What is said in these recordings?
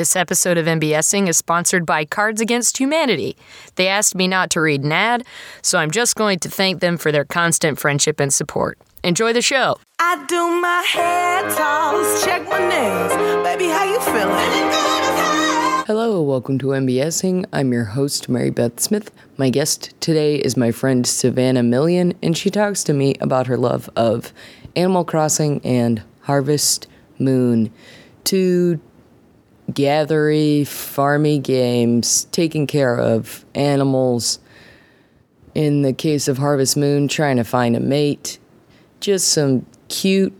This episode of MBSing is sponsored by Cards Against Humanity. They asked me not to read an ad, so I'm just going to thank them for their constant friendship and support. Enjoy the show. I do my hair toss, check my nails. Baby, how you feeling? Hello, welcome to MBSing. I'm your host, Mary Beth Smith. My guest today is my friend Savannah Million, and she talks to me about her love of Animal Crossing and Harvest Moon. Two gathery, farmy games, taking care of animals. In the case of Harvest Moon, trying to find a mate. Just some cute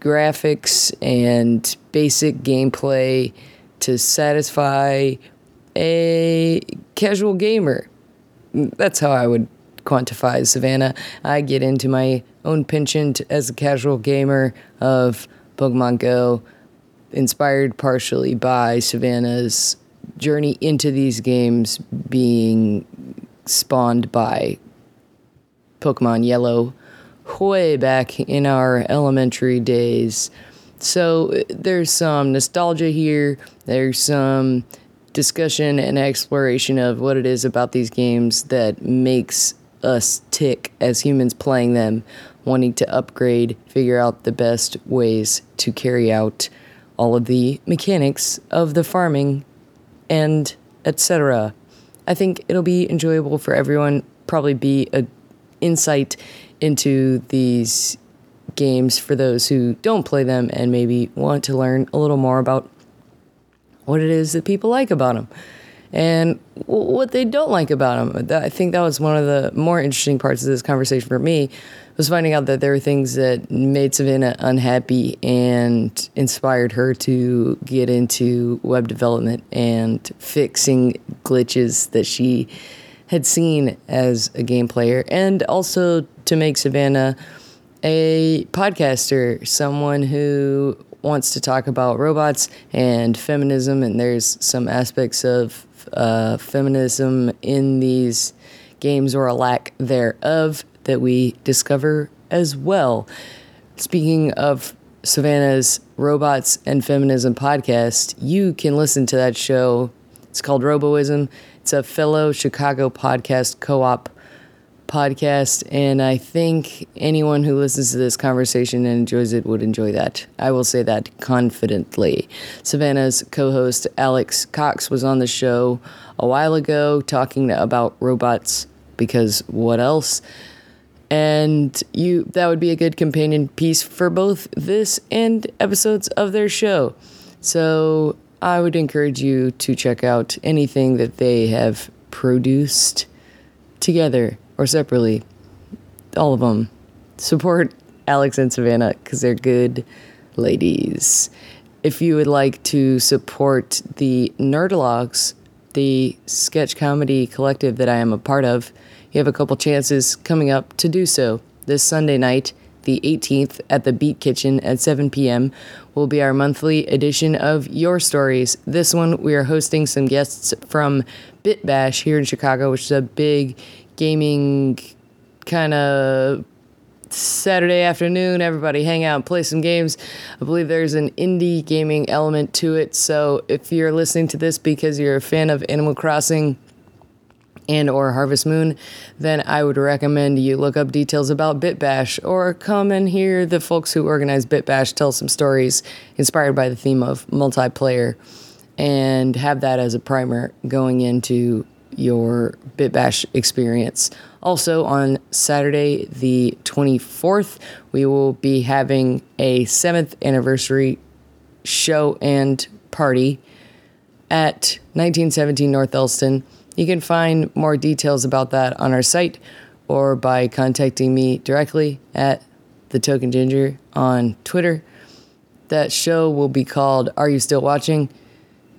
graphics and basic gameplay to satisfy a casual gamer. That's how I would quantify Savannah. I get into my own penchant as a casual gamer of Pokemon Go inspired partially by Savannah's journey into these games being spawned by Pokemon Yellow way back in our elementary days. So there's some nostalgia here, there's some discussion and exploration of what it is about these games that makes us tick as humans playing them, wanting to upgrade, figure out the best ways to carry out all of the mechanics of the farming and etc. I think it'll be enjoyable for everyone, probably be a insight into these games for those who don't play them and maybe want to learn a little more about what it is that people like about them and what they don't like about them. I think that was one of the more interesting parts of this conversation for me was finding out that there were things that made Savannah unhappy and inspired her to get into web development and fixing glitches that she had seen as a game player, and also to make Savannah a podcaster, someone who wants to talk about robots and feminism, and there's some aspects of uh, feminism in these games or a lack thereof that we discover as well. Speaking of Savannah's Robots and Feminism podcast, you can listen to that show. It's called Roboism. It's a fellow Chicago podcast co op podcast, and I think anyone who listens to this conversation and enjoys it would enjoy that. I will say that confidently. Savannah's co host Alex Cox was on the show a while ago talking about robots because what else? And you that would be a good companion piece for both this and episodes of their show. So I would encourage you to check out anything that they have produced together or separately. All of them. Support Alex and Savannah because they're good ladies. If you would like to support the Nerdologues, the sketch comedy collective that I am a part of, you have a couple chances coming up to do so. This Sunday night, the 18th, at the Beat Kitchen at 7 p.m., will be our monthly edition of Your Stories. This one, we are hosting some guests from BitBash here in Chicago, which is a big gaming kind of Saturday afternoon, everybody hang out and play some games. I believe there's an indie gaming element to it. So if you're listening to this because you're a fan of Animal Crossing, and or Harvest Moon, then I would recommend you look up details about BitBash or come and hear the folks who organize BitBash tell some stories inspired by the theme of multiplayer and have that as a primer going into your BitBash experience. Also, on Saturday, the 24th, we will be having a seventh anniversary show and party at 1917 North Elston. You can find more details about that on our site or by contacting me directly at the Token Ginger on Twitter. That show will be called Are You Still Watching?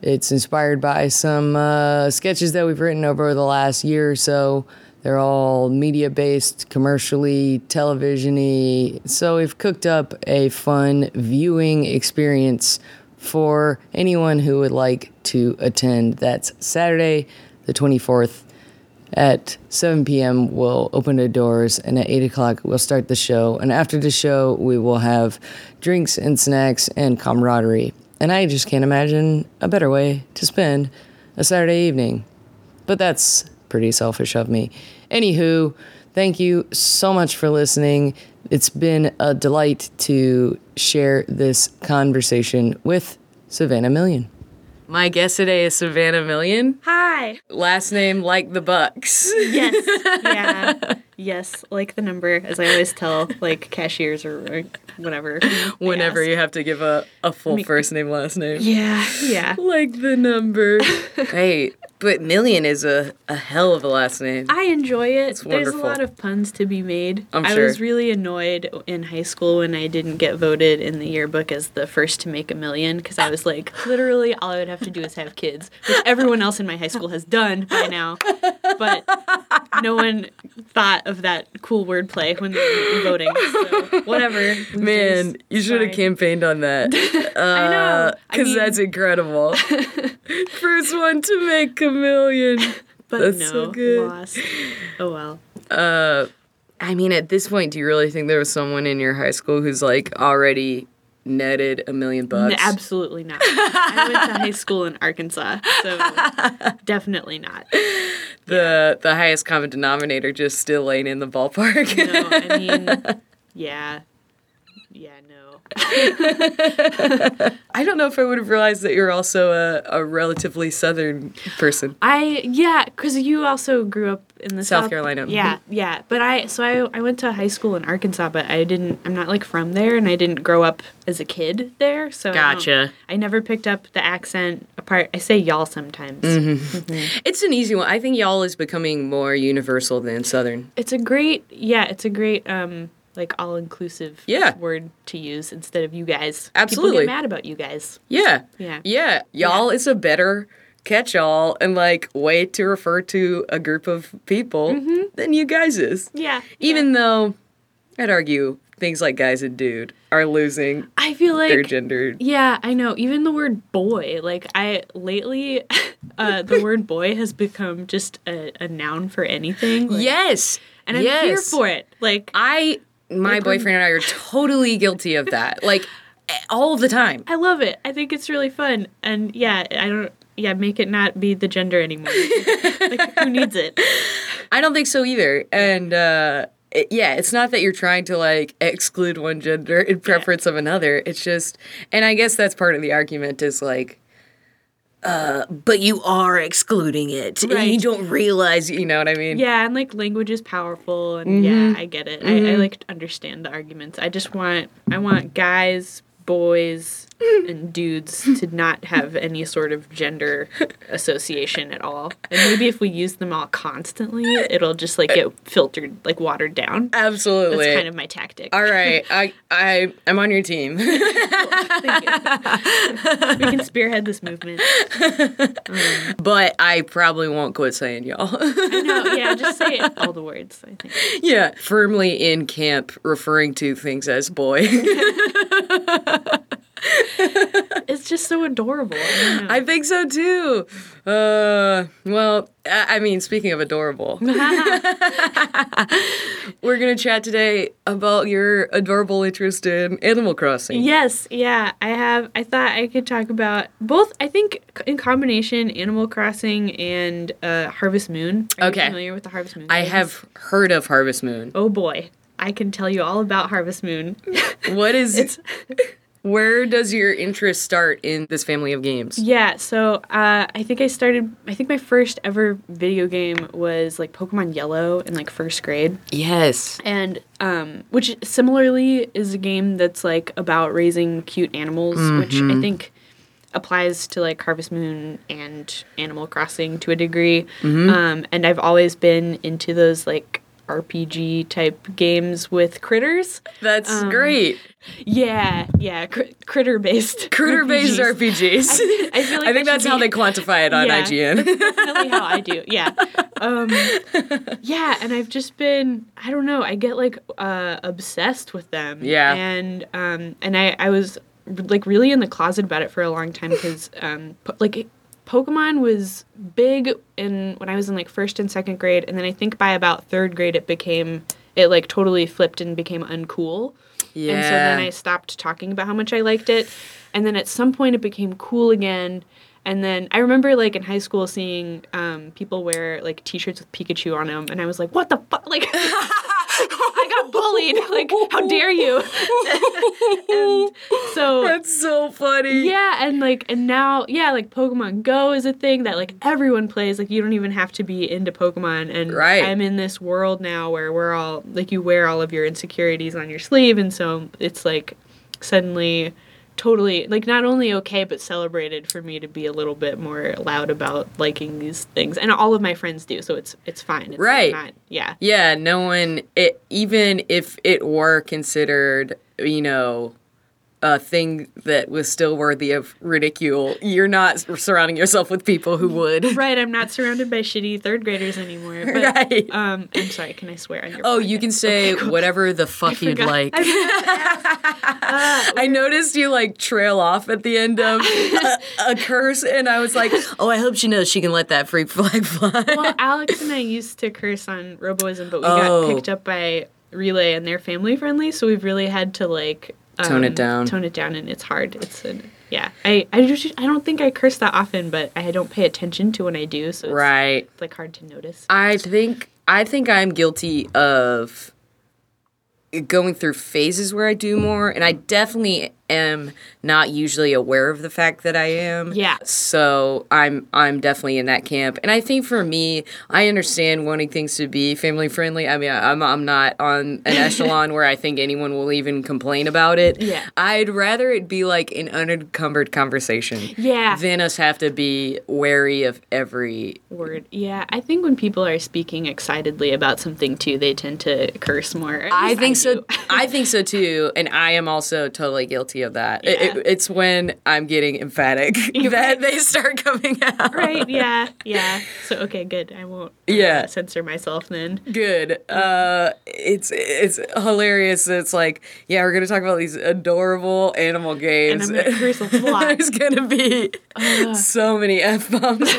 It's inspired by some uh, sketches that we've written over the last year or so. They're all media based, commercially, televisiony. So we've cooked up a fun viewing experience for anyone who would like to attend. That's Saturday, the 24th at 7 p.m. We'll open the doors, and at 8 o'clock, we'll start the show. And after the show, we will have drinks and snacks and camaraderie. and I just can't imagine a better way to spend a Saturday evening. But that's pretty selfish of me. Anywho, thank you so much for listening. It's been a delight to share this conversation with Savannah Million. My guest today is Savannah Million. Hi. Last name like the Bucks. Yes. Yeah. Yes. Like the number, as I always tell, like cashiers or, or whatever. Whenever ask. you have to give a, a full Me- first name, last name. Yeah. Yeah. Like the number. hey, but Million is a, a hell of a last name. I enjoy it. There's wonderful. a lot of puns to be made. I'm sure. I was really annoyed in high school when I didn't get voted in the yearbook as the first to make a million because I was like, literally, all I would have to do is have kids, which everyone else in my high school has done by now. But no one thought of that cool wordplay when voting. So, whatever. Man, you should have campaigned on that. I know. I Because mean- that's incredible. First one to make a million. But That's no, so good. lost. Oh well. Uh, I mean, at this point, do you really think there was someone in your high school who's like already netted a million bucks? N- absolutely not. I went to high school in Arkansas, so definitely not. the the highest common denominator just still ain't in the ballpark. No, I mean, yeah, yeah, no. I don't know if I would have realized that you're also a, a relatively southern person. I yeah, because you also grew up in the South South, Carolina. Yeah, yeah. But I so I I went to high school in Arkansas, but I didn't. I'm not like from there, and I didn't grow up as a kid there. So Gotcha. I, never picked up the accent. Apart, I say y'all sometimes. Mm-hmm. It's an easy one. I think y'all is becoming more universal than southern. It's a great yeah. It's a great um like all inclusive Yeah. word to use instead of you guys. Absolutely. People get mad about you guys. Yeah. Yeah. Yeah. Y'all is a better catch all and like way to refer to a group of people than you guys is. Yeah. Even though I'd argue things like guys and dude are losing I feel like their gender. Yeah, I know. Even the word boy, like I lately, uh, the word boy has become just a, a noun for anything. like- Yes. and I'm yes. here for it. Like I my Like boyfriend and I are totally guilty of that. Like all the time. I love it. I think it's really fun. And yeah, I don't. Yeah, make it not be the gender anymore. like who needs it? I don't think so either. And uh it- yeah, it's not that you're trying to like exclude one gender in preference of another. It's just and I guess that's part of the argument is like uh but you are excluding it. And you don't realize, you know what I mean? Yeah, and like language is powerful, and Mm-hmm. yeah, I get it. I, I like understand the arguments. I just want I want guys, boys, and dudes to not have any sort of gender association at all. And maybe if we use them all constantly, it'll just like get filtered, like watered down. Absolutely. That's kind of my tactic. all right, I I I'm on your team. Thank you. we can spearhead this movement. but I probably won't quit saying y'all. No, yeah, just say all the words. I think. yeah, firmly in camp referring to things as boy. It's just so adorable. I. I think so too. Uh, well, I mean, speaking of adorable, we're gonna chat today about your adorable interest in Animal Crossing. Yes, yeah, I have. I thought I could talk about both. I think in combination, Animal Crossing and uh, Harvest Moon. Are Okay. you familiar with the Harvest Moon? I have heard of Harvest Moon. Oh boy, I can tell you all about Harvest Moon. What is It's- Where does your interest start in this family of games? yeah, so uh, I think I started. I think my first ever video game was like Pokemon Yellow in like first grade. Yes. and um, which similarly is a game that's like about raising cute animals, which I think applies to like Harvest Moon and Animal Crossing to a degree. Um, and I've always been into those like RPG type games with critters. That's Um, great. Yeah, yeah, cr- critter based. Critter based RPGs. I- I feel like I think that that's how be- they quantify it on Yeah. IGN. definitely how I do. Yeah. Um, yeah, and I've just been I don't know, I get like uh obsessed with them. Yeah. And um and I I was like really in the closet about it for a long time cuz um like Pokemon was big in when I was in like first and second grade and then I think by about 3rd grade it became it like totally flipped and became uncool. Yeah. And so then I stopped talking about how much I liked it. And then at some point it became cool again. And then I remember like in high school seeing um, people wear like t-shirts with Pikachu on them, and I was like, "What the fuck?" Like, I got bullied. Like, how dare you? and so That's so funny. yeah, and like and now yeah, like Pokemon Go is a thing that like everyone plays. Like you don't even have to be into Pokemon and Right. I'm in this world now where we're all like you wear all of your insecurities on your sleeve and so it's like suddenly totally like not only okay but celebrated for me to be a little bit more loud about liking these things. And all of my friends do, so it's it's fine. It's Right. Not, yeah. Yeah, no one it even if it were considered, you know, a thing that was still worthy of ridicule, you're not surrounding yourself with people who would. Right, I'm not surrounded by shitty third graders anymore. But, Right. Um, I'm sorry. Can I swear on your? Oh, you can say whatever the fuck you'd like. I noticed you like trail off at the end of a, a curse, and I was like, "Oh, I hope she knows she can let that freak flag fly." well, Alex and I used to curse on Roboism, but we Oh. got picked up by Relay and they're family friendly, so we've really had to like Tone it um, down. Tone it down, and it's hard. It's an, yeah. I I just I don't think I curse that often, but I don't pay attention to when I do, so it's right. like hard to notice. I think I think I'm guilty of going through phases where I do more, and I definitely am not usually aware of the fact that I am. Yeah. So I'm I'm definitely in that camp, and I think for me, I understand wanting things to be family friendly. I mean, I'm I'm not on an echelon where I think anyone will even complain about it. Yeah. I'd rather it be like an unencumbered conversation. Yeah. Than us have to be wary of every Word. Yeah, I think when people are speaking excitedly about something too, they tend to curse more. I think so. do. I think so too, and I am also totally guilty of that. Yeah. it- it's when I'm getting emphatic that they start coming out. right? Yeah, yeah. So okay, good. I won't. uh, Yeah. censor myself then. Good. Uh, it's it's hilarious. It's like, yeah, we're gonna talk about these adorable animal games. And I'm gonna curse a lot. There's gonna be so many f bombs.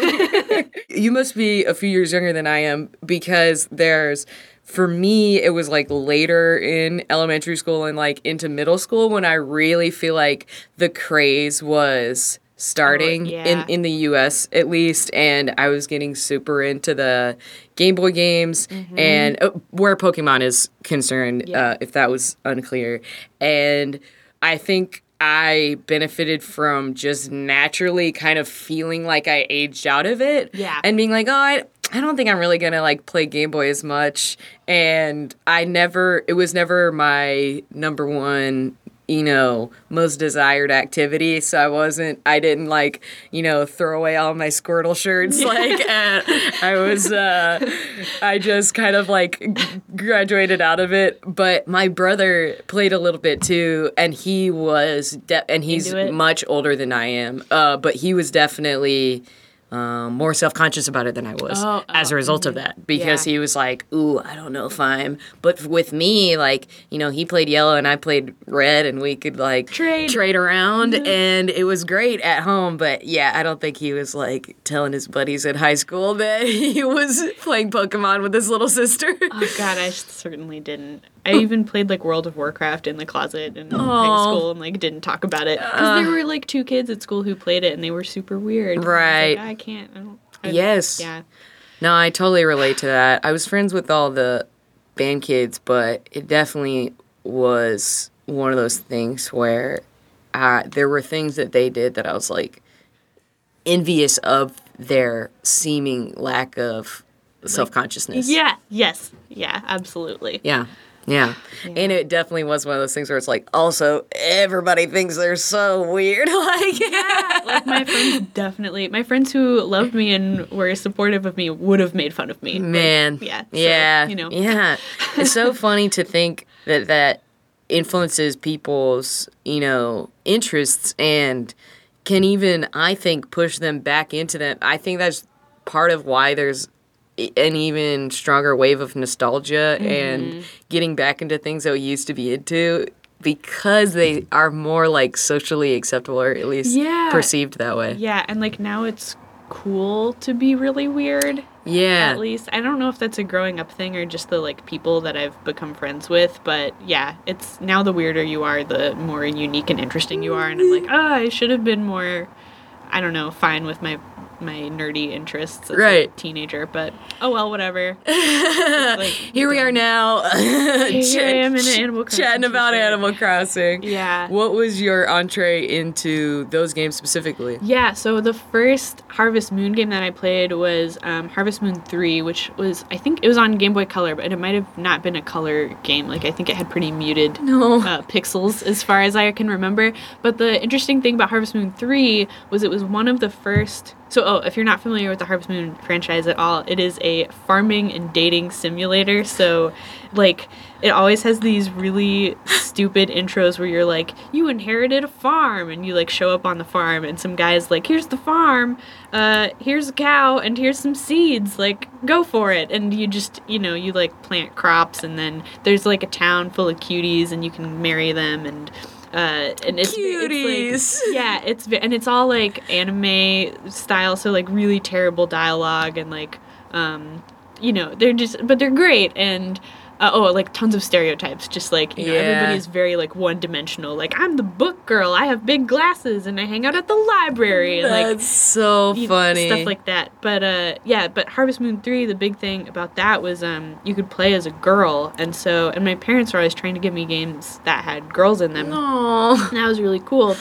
you must be a few years younger than I am because there's. For me, it was like later in elementary school and like into middle school when I really feel like the craze was starting yeah. in, in the US at least. And I was getting super into the Game Boy games and uh, where Pokemon is concerned, Yeah. uh, if that was unclear. And I think I benefited from just naturally kind of feeling like I aged out of it. Yeah. And being like, oh, I, I don't think I'm really gonna like play Game Boy as much. And I never, it was never my number one, you know, most desired activity. So I wasn't, I didn't like, you know, throw away all my Squirtle shirts. Like, uh, I was, uh, I just kind of like graduated out of it. But my brother played a little bit too, and he was, de- and he's much older than I am. Uh, but he was definitely um, more self conscious about it than I was Oh, as a oh, result of that because Yeah. he was like, "Ooh, I don't know if I'm." But with me, like you know, he played yellow and I played red, and we could like Trade. trade around, and it was great at home. But yeah, I don't think he was like telling his buddies in high school that he was playing Pokemon with his little sister. Oh God, I certainly didn't. I even played like World of Warcraft in the closet in high school and like didn't talk about it because there were like two kids at school who played it and they were super weird. And I Right. like, I can't. I don't. I, Yes. Yeah. No, I totally relate to that. I was friends with all the band kids, but it definitely was one of those things where uh, there were things that they did that I was like envious of their seeming lack of self consciousness. Yeah. Yes. Yeah. Absolutely. Yeah. Yeah. And it definitely was one of those things where it's like, also, everybody thinks they're so weird. like, yeah. like my friends definitely my friends who loved me and were supportive of me would have made fun of me. Like, Man. yeah. so, yeah. you know. Yeah. It's so funny to think that that influences people's, you know, interests and can even, I think, push them back into them. I think that's part of why there's i- an even stronger wave of nostalgia Mm-hmm. and getting back into things that we used to be into because they are more like socially acceptable or at least Yeah. perceived that way. Yeah, and like now it's cool to be really weird. Yeah. at least. I don't know if that's a growing up thing or just the like people that I've become friends with, but yeah, it's now the weirder you are, the more unique and interesting you are, and I'm like, oh, I should have been more, I don't know, fine with my my nerdy interests as Right. a teenager, but oh well, whatever. Like, Here we are now. Here I am in an Animal Crossing Chatting about. Animal Crossing. Yeah. What was your entree into those games specifically? Yeah, so the first Harvest Moon game that I played was um, Harvest Moon 3, which was, I think it was on Game Boy Color, but it might have not been a color game. Like, I think it had pretty muted No. uh, pixels as far as I can remember. But the interesting thing about Harvest Moon 3 was it was one of the first. So, oh, if you're not familiar with the Harvest Moon franchise at all, it is a farming and dating simulator. So, like, it always has these really stupid intros where you're like, you inherited a farm, and you like show up on the farm, and some guy's like, here's the farm, uh, here's a cow, and here's some seeds, like, go for it. And you just, you know, you like plant crops, and then there's like a town full of cuties, and you can marry them, and uh, and it's, Cuties. it's like, yeah, it's and it's all like anime style, so like really terrible dialogue and like um, you know, they're just but they're great and uh, oh, like tons of stereotypes. Just like you know, Yeah. everybody is very like one dimensional. Like I'm the book girl. I have big glasses and I hang out at the library. and, like That's so funny. stuff like that. But uh, yeah, but Harvest Moon three, the big thing about that was um, you could play as a girl, and so and my parents were always trying to give me games that had girls in them. Aw. And that was really cool.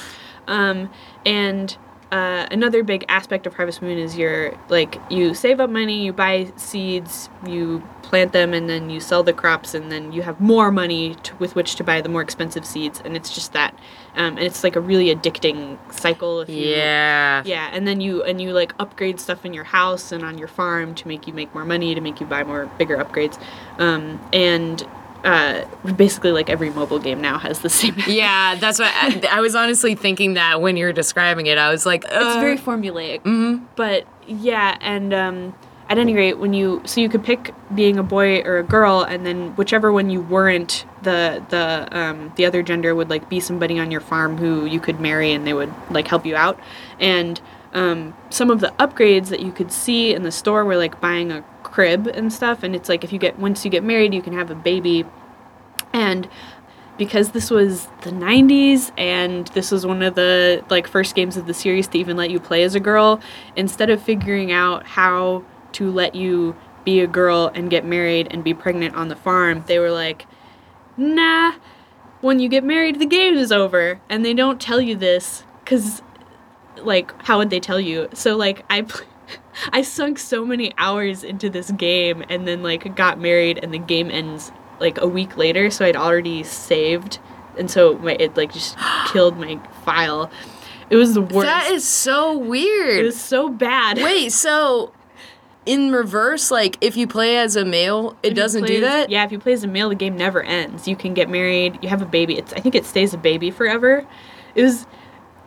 Um, and uh, another big aspect of Harvest Moon is you're like you save up money, you buy seeds, you plant them, and then you sell the crops, and then you have more money to, with which to buy the more expensive seeds, and it's just that, um, and it's like a really addicting cycle. If you, Yeah. yeah, and then you and you like upgrade stuff in your house and on your farm to make you make more money, to make you buy more bigger upgrades, um, and uh, basically like every mobile game now has the same. Yeah, that's what I, I was honestly thinking that when you were describing it. I was like, it's uh, very formulaic. Mm-hmm. But yeah, and um, at any rate, when you so you could pick being a boy or a girl, and then whichever one you weren't, the the um, the other gender would like be somebody on your farm who you could marry, and they would like help you out. And um, some of the upgrades that you could see in the store were like buying a crib and stuff. And it's like if you get once you get married, you can have a baby, and because this was the 90s and this was one of the like first games of the series to even let you play as a girl instead of figuring out how to let you be a girl and get married and be pregnant on the farm they were like nah when you get married the game is over. And they don't tell you this cuz like how would they tell you? So like i pl- i sunk so many hours into this game and then like got married and the game ends like a week later so i'd already saved and so my it like just killed my file it was the worst that is so weird. it was so bad Wait, so in reverse, like if you play as a male, it If doesn't play do that? Yeah, if you play as a male, the game never ends. You can get married. You have a baby. It's I think it stays a baby forever. It was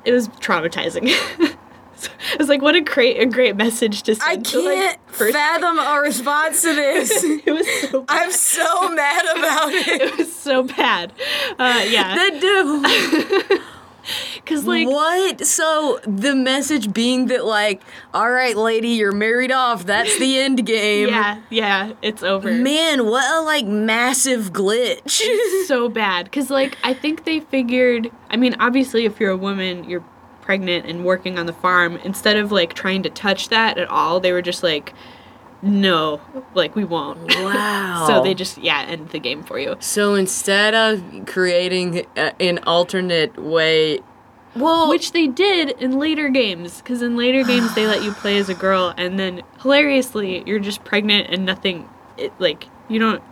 it was traumatizing. it was like what a great a great message to send. I to, like, fathom a response to this. It was so. Bad. I'm so mad about it. It was so bad. Uh, yeah, That dude. because like what? So the message being that like, all right, lady, you're married off. That's the end game. yeah, yeah, it's over. Man, what a like massive glitch. so bad because like i think they figured i mean obviously if you're a woman you're pregnant and working on the farm instead of like trying to touch that at all they were just like no like we won't. Wow. so they just yeah end the game for you. So instead of creating a, an alternate way, well, which they did in later games because in later games they let you play as a girl and then hilariously you're just pregnant and nothing it like you don't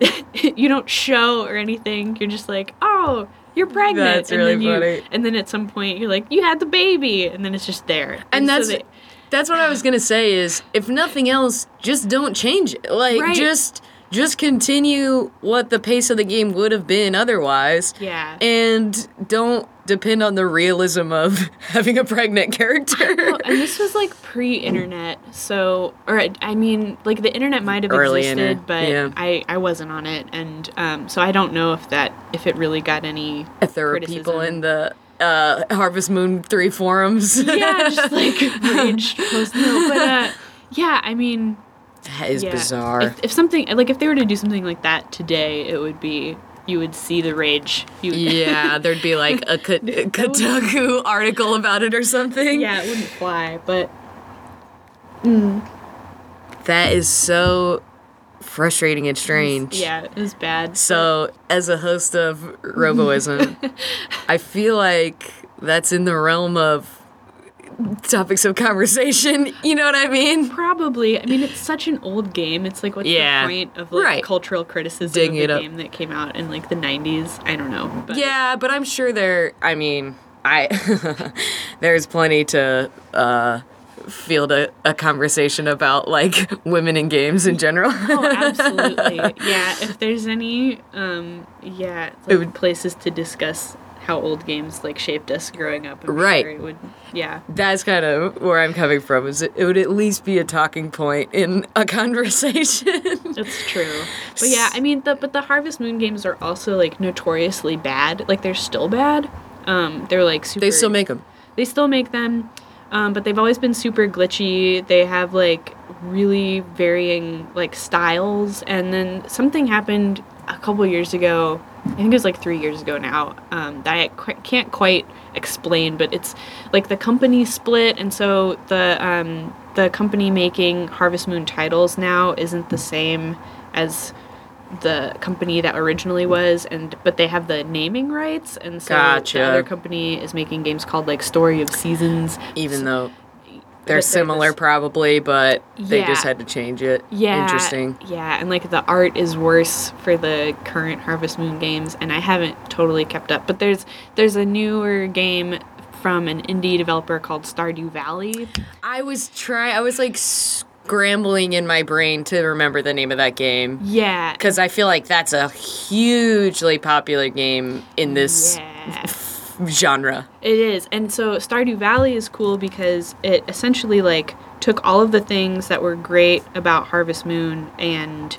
you don't show or anything. You're just like oh you're pregnant That's and really then you, funny. and then at some point you're like you had the baby and then it's just there and so that's they- that's what I was gonna say is if nothing else, just don't change it. Like Right. just just continue what the pace of the game would have been otherwise. Yeah. And don't depend on the realism of having a pregnant character. And this was like pre-internet, so or I- mean, like the internet might have Early existed, but yeah. I I wasn't on it, and um, so I don't know if that if it really got any. if there were people in the uh, Harvest Moon 3 forums. yeah, just like rage post. No, but uh, yeah, I mean, That is bizarre. If, if something like if they were to do something like that today, it would be you would see the rage. Would, yeah, there'd be like a Ko- Kotaku article about it or something. yeah, it wouldn't fly. But mm. That is so frustrating and strange. yeah, it was bad. So, as a host of Roboism, I feel like that's in the realm of topics of conversation. You know what I mean? Probably. I mean, it's such an old game. It's like, what's Yeah. the point of like Right. cultural criticism Digging of a game that came out in like the '90s? I don't know. But Yeah, but I'm sure there. I mean, I there's plenty to uh, field a, a conversation about like women in games in general. Oh, absolutely. yeah. If there's any, um, yeah, like, would- places to discuss how old games like shaped us growing up. I'm Right. Sure would. Yeah. That's kind of where I'm coming from. Is it, it would at least be a talking point in a conversation. That's true. But yeah, I mean, the, but the Harvest Moon games are also like notoriously bad. Like they're still bad. Um, they're like super. they still make them. They still make them, um, but they've always been super glitchy. They have like really varying like styles, and then something happened a couple years ago. I think it was like three years ago now. Um, that I qu- can't quite explain, but it's like the company split, and so the um, the company making Harvest Moon titles now isn't the same as the company that originally was and but they have the naming rights and so Gotcha. the other company is making games called like Story of Seasons. Even though they're similar, probably, but they just had to change it. Yeah. Interesting. Yeah, and like the art is worse for the current Harvest Moon games and I haven't totally kept up. But there's there's a newer game from an indie developer called Stardew Valley. I was trying. I was like scrambling in my brain to remember the name of that game Yeah. because I feel like that's a hugely popular game in this yeah. Genre. It is. And so Stardew Valley is cool because it essentially like took all of the things that were great about Harvest Moon and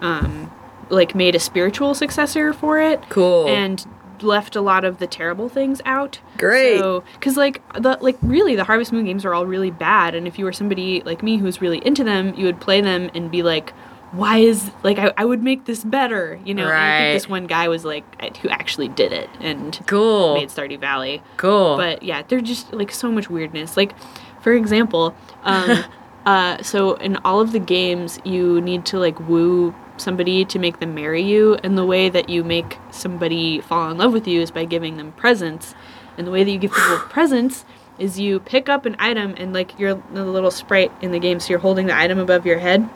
um like made a spiritual successor for it. Cool. And left a lot of the terrible things out. Great. So cuz like the like really the Harvest Moon games are all really bad and if you were somebody like me who's really into them, you would play them and be like why is like I, I would make this better, you know? And I think this one guy was like who actually did it and Cool. made Stardew Valley. Cool. But yeah, they're just like so much weirdness. Like, for example, um, uh, so in all of the games, you need to like woo somebody to make them marry you, and the way that you make somebody fall in love with you is by giving them presents. And the way that you give people presents is you pick up an item and like you're the little sprite in the game, so you're holding the item above your head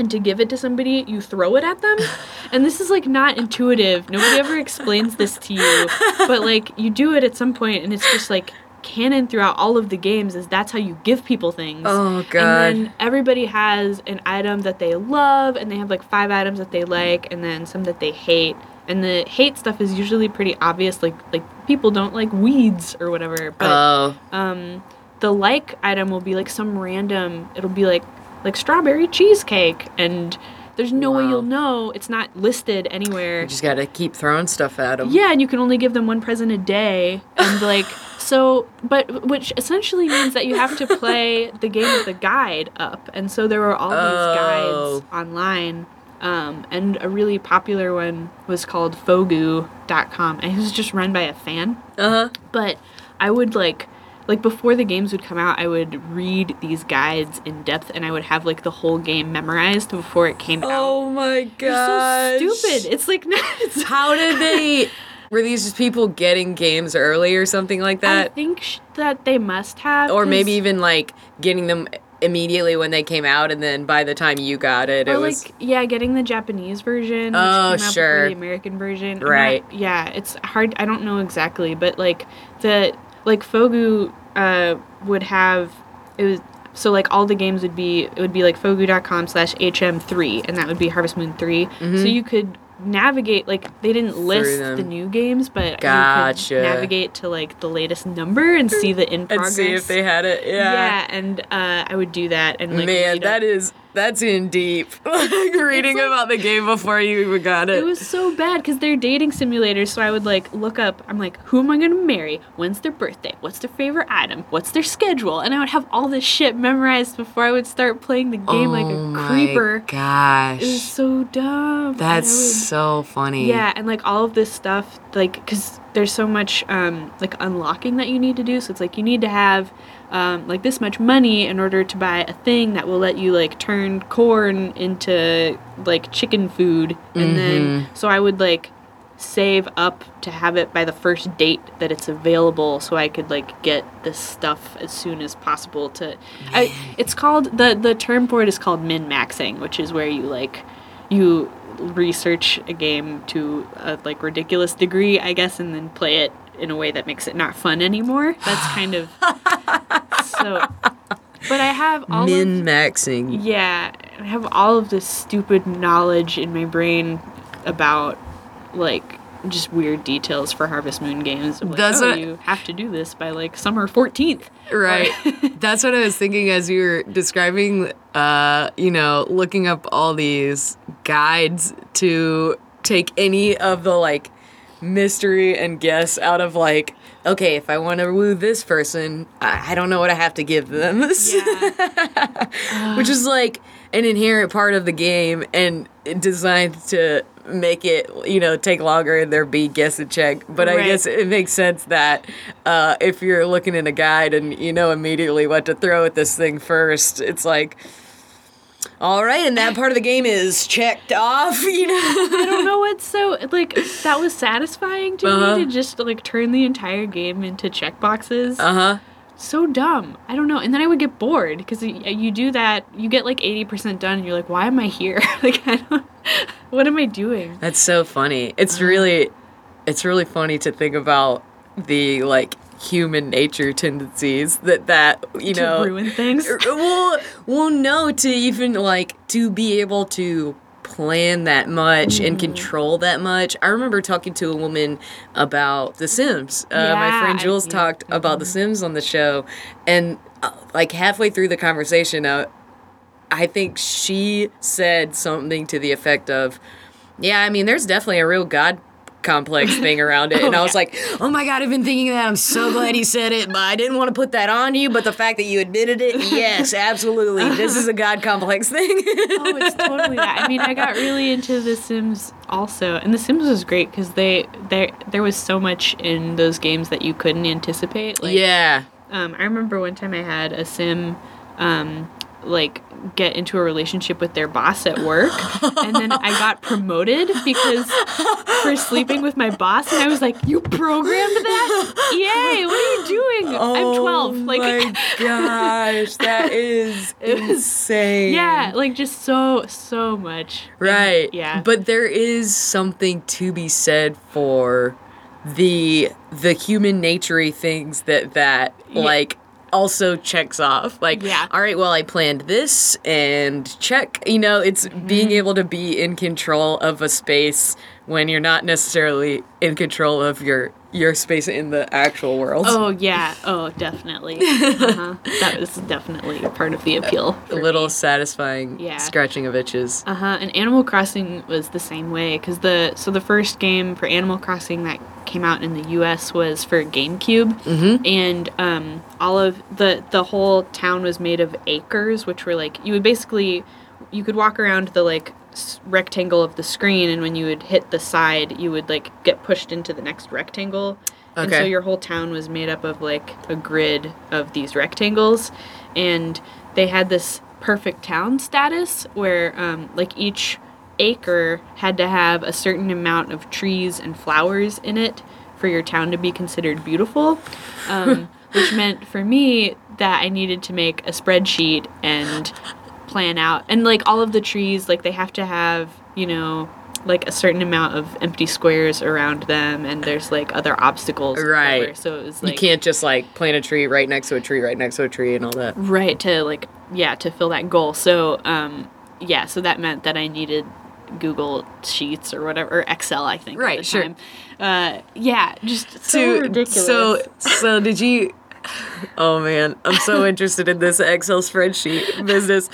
and to give it to somebody, you throw it at them. And this is like not intuitive. Nobody ever explains this to you. But like you do it at some point and it's just like canon throughout all of the games is that's how you give people things. Oh, God. And then everybody has an item that they love and they have like five items that they like and then some that they hate. And the hate stuff is usually pretty obvious like like people don't like weeds or whatever. But Oh, um, the like item will be like some random it'll be like like strawberry cheesecake and there's no way you'll know it's not listed anywhere you just gotta keep throwing stuff at them. yeah and you can only give them one present a day and like so but which essentially means that you have to play the game with the guide up and so there were all these Oh. guides online um, and a really popular one was called fogu.com and it was just run by a fan Uh huh. but I would like like before the games would come out, I would read these guides in depth and I would have like the whole game memorized before it came out. Oh my god. So stupid. It's like it's, How did they? Were these just people getting games early or something like that? I think sh- that they must have or maybe even like getting them immediately when they came out, and then by the time you got it, or it like was yeah, getting the Japanese version. Which Oh, came out sure. Before the American version. Not- Right. yeah, it's hard. I don't know exactly, but like the like Fogu uh, would have it was so like all the games would be it would be like fogu.com slash hm3 and that would be harvest moon 3 so you could navigate like they didn't list the new games but Gotcha. you could navigate to like the latest number and see the in progress and see if they had it. yeah. Yeah. and uh, i would do that and like Man, that is that's in deep. like reading like- about the game before you even got it. It was so bad because they're dating simulators. So I would like look up. I'm like, who am I gonna marry? When's their birthday? What's their favorite item? What's their schedule? And I would have all this shit memorized before I would start playing the game like Oh a my creeper. Gosh. It was so dumb. That's would- so funny. Yeah, and like all of this stuff, like, because there's so much um, like unlocking that you need to do. So it's like you need to have um, like this much money in order to buy a thing that will let you like turn corn into like chicken food, and then so I would like save up to have it by the first date that it's available so I could like get this stuff as soon as possible to I, it's called the the term for it is called min maxing which is where you like you research a game to a like ridiculous degree I guess and then play it in a way that makes it not fun anymore that's kind of so but I have all Min maxing. yeah, I have all of this stupid knowledge in my brain about like just weird details for Harvest Moon games. Like, That's oh, what- you have to do this by like summer fourteenth. Right. That's what I was thinking as you were describing, uh, you know, looking up all these guides to take any of the like mystery and guess out of like, okay, if I want to woo this person, I, I don't know what I have to give them. Yeah, Which is like an inherent part of the game and designed to make it, you know, take longer and there be guess and check. But I guess it makes sense that uh, if you're looking in a guide and you know immediately what to throw at this thing first, it's like, all right, and that part of the game is checked off, you know? I don't know what's so like that was satisfying to Uh-huh. me to just like turn the entire game into checkboxes. Uh huh. so dumb. I don't know. And then I would get bored because you, you do that. You get like eighty percent done, and you're like, why am I here? like I don't. What am I doing? That's so funny. It's really, it's really funny to think about the like human nature tendencies that that you To know ruin things. well, well, no, to even like to be able to plan that much and Mm-hmm. control that much. I remember talking to a woman about The Sims. Uh, my Yeah, friend I- Jules yeah. talked about The Sims on the show, and uh, like halfway through the conversation, uh, I think she said something to the effect of, "Yeah, I mean, there's definitely a real god." Complex thing around it. And i was like oh my god i've been thinking that. I'm so glad he said it but i didn't want to put that on you. But the fact that you admitted it yes absolutely. This is a god complex thing. Oh, it's totally that. I mean, I got really into The Sims also, and The Sims was great because they there there was so much in those games that you couldn't anticipate. Like, yeah. Um, I remember one time I had a sim, um, like get into a relationship with their boss at work, and then I got promoted because for sleeping with my boss, and I was like, "You programmed that? Yay! What are you doing? I'm 12." Like, Oh my gosh that is insane yeah, like just so so much. And, Right. yeah. But there is something to be said for the the human naturey things that that like also checks off. Like, Yeah. all right, well, I planned this and check. You know, it's Mm-hmm. being able to be in control of a space when you're not necessarily in control of your your space in the actual world. Oh yeah. Oh, definitely. Uh-huh. That was definitely part of the appeal. a little satisfying Yeah. scratching of itches. Uh huh. And Animal Crossing was the same way because the so the first game for Animal Crossing that came out in the U.S. was for GameCube, mm-hmm. and um, all of the the whole town was made of acres, which were like you would basically you could walk around the like rectangle of the screen, and when you would hit the side, you would like get pushed into the next rectangle. And so your whole town was made up of like a grid of these rectangles, and they had this perfect town status where um, like each acre had to have a certain amount of trees and flowers in it for your town to be considered beautiful. Um, which meant for me that I needed to make a spreadsheet and plan out and like all of the trees like they have to have you know like a certain amount of empty squares around them and there's like other obstacles Right. whatever. so it was like you can't just like plant a tree right next to a tree, right next to a tree, and all that. right to like yeah to fill that goal so um yeah so that meant that i needed google sheets or whatever or excel i think at Right, sure. uh yeah just so to ridiculous so so did you Oh man, I'm so interested in this Excel spreadsheet business.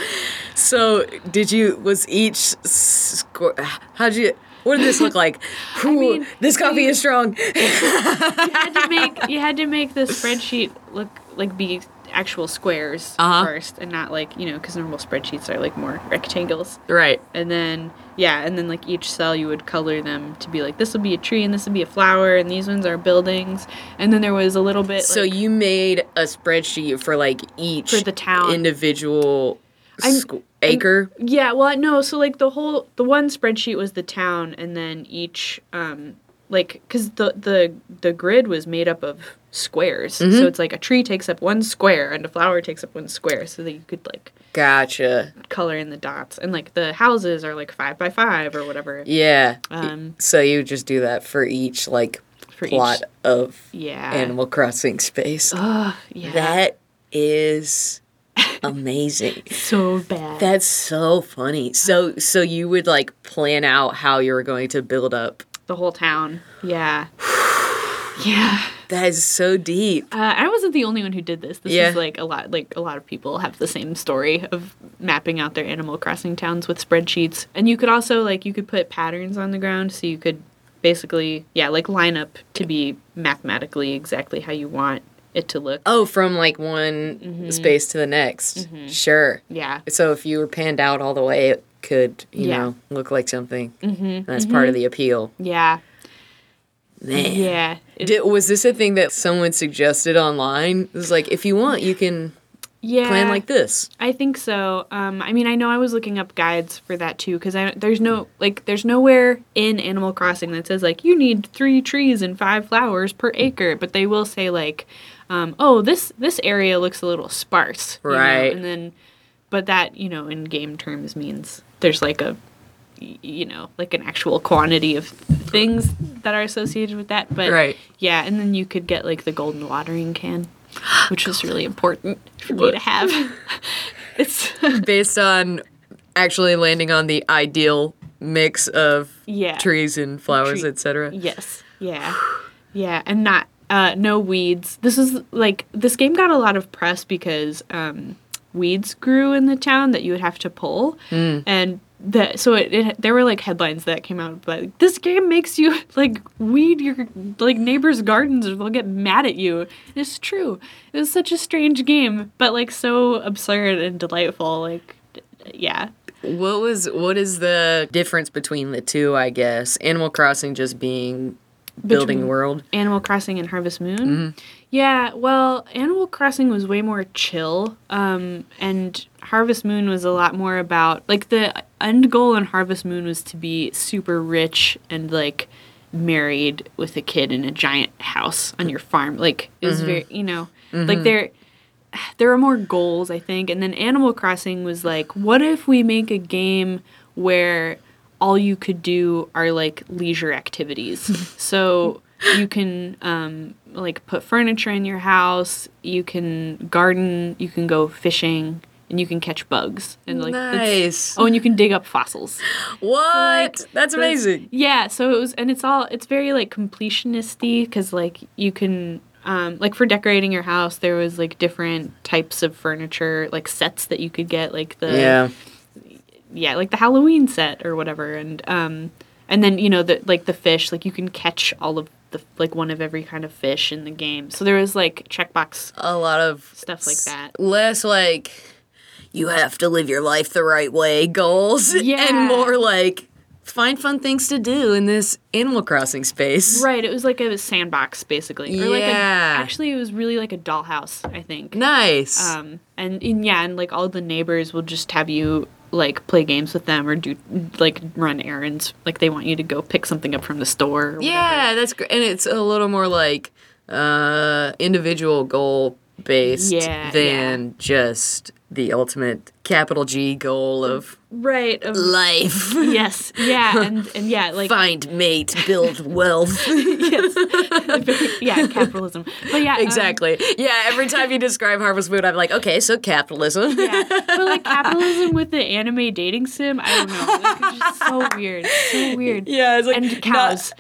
So, did you was each score? How'd you? What did this look like? Ooh, mean, this coffee is strong. you had to make you had to make the spreadsheet look like be actual squares Uh-huh. first, and not like you know because normal spreadsheets are like more rectangles. right. And then yeah, and then like each cell you would color them to be like this will be a tree and this will be a flower and these ones are buildings. And then there was a little bit So like, you made a spreadsheet for like each For the town. individual acre. Yeah, well, no. So like the whole the one spreadsheet was the town, and then each um like because the the the grid was made up of squares. So it's like a tree takes up one square and a flower takes up one square, so that you could like Gotcha. color in the dots, and like the houses are like five by five or whatever. Yeah. Um, So you just do that for each like For each- plot of Yeah. Animal Crossing space. Ugh, yeah. That is amazing. so bad. That's so funny. So so you would like plan out how you were going to build up. the whole town. Yeah. yeah. That is so deep. Uh, I wasn't the only one who did this. This Yeah. is like a lot. Like a lot of people have the same story of mapping out their Animal Crossing towns with spreadsheets. And you could also like you could put patterns on the ground, so you could basically yeah like line up to be mathematically exactly how you want it to look. Oh, from like one Mm-hmm. space to the next. Sure. Yeah. So if you were panned out all the way, it could, you Yeah. know, look like something. Mm-hmm. That's part of the appeal. Yeah. Man. Yeah. Did, was this a thing that someone suggested online? It was like, if you want, you can yeah. plan like this. I think so. Um, I mean, I know I was looking up guides for that too, because there's no like there's nowhere in Animal Crossing that says like you need three trees and five flowers per acre, but they will say like, um, oh this this area looks a little sparse, you know? Right. And then, but that you know in game terms means there's like a you know like an actual quantity of things that are associated with that but Right. yeah and then you could get like the golden watering can which was really important for me to have. It's Based on actually landing on the ideal mix of Yeah. trees and flowers, Tree- etc. yes. Yeah. Yeah and not uh no weeds. This is like this game got a lot of press because um weeds grew in the town that you would have to pull. And that so it, it there were like headlines that came out like this game makes you like weed your like neighbors gardens or they'll get mad at you and it's true it was such a strange game but like so absurd and delightful like d- yeah What was what is the difference between the two, I guess? Animal Crossing just being building Between- world. Animal Crossing and Harvest Moon. Mm-hmm. Yeah, well, Animal Crossing was way more chill, um, and Harvest Moon was a lot more about like the end goal in Harvest Moon was to be super rich and like married with a kid in a giant house on your farm. Like it was very, you know, like there there are more goals, I think. And then Animal Crossing was like, what if we make a game where all you could do are like leisure activities? so you can um, like put furniture in your house, you can garden, you can go fishing, and you can catch bugs. And like it's- Nice. Oh, and you can dig up fossils. What? That's So it's- amazing. Yeah, so it was, and it's all, it's very like completionisty because like you can, um, like for decorating your house, there was like different types of furniture, like sets that you could get, like the Yeah. yeah, like the Halloween set or whatever, and um, and then you know the like the fish, like you can catch all of the like one of every kind of fish in the game. So there was like checkbox A lot of stuff like that. Less like you have to live your life the right way goals. Yeah. And more like find fun things to do in this Animal Crossing space. Right, it was like a sandbox basically, or like a, Yeah. actually it was really like a dollhouse, I think. Nice. Um, and, and yeah, and like all the neighbors will just have you like play games with them or do like run errands. Like they want you to go pick something up from the store. Or yeah, that's great. And it's a little more like uh individual goal based Yeah, than just the ultimate capital G goal of Right. of- life. yes. Yeah. And and yeah, like Find mate, build wealth. Yes, yeah, capitalism. But yeah, um, exactly. yeah, every time you describe Harvest Moon, I'm like, okay, so capitalism. yeah, but like capitalism with the anime dating sim, I don't know. Like, it's just so weird, so weird. Yeah, it's like and not-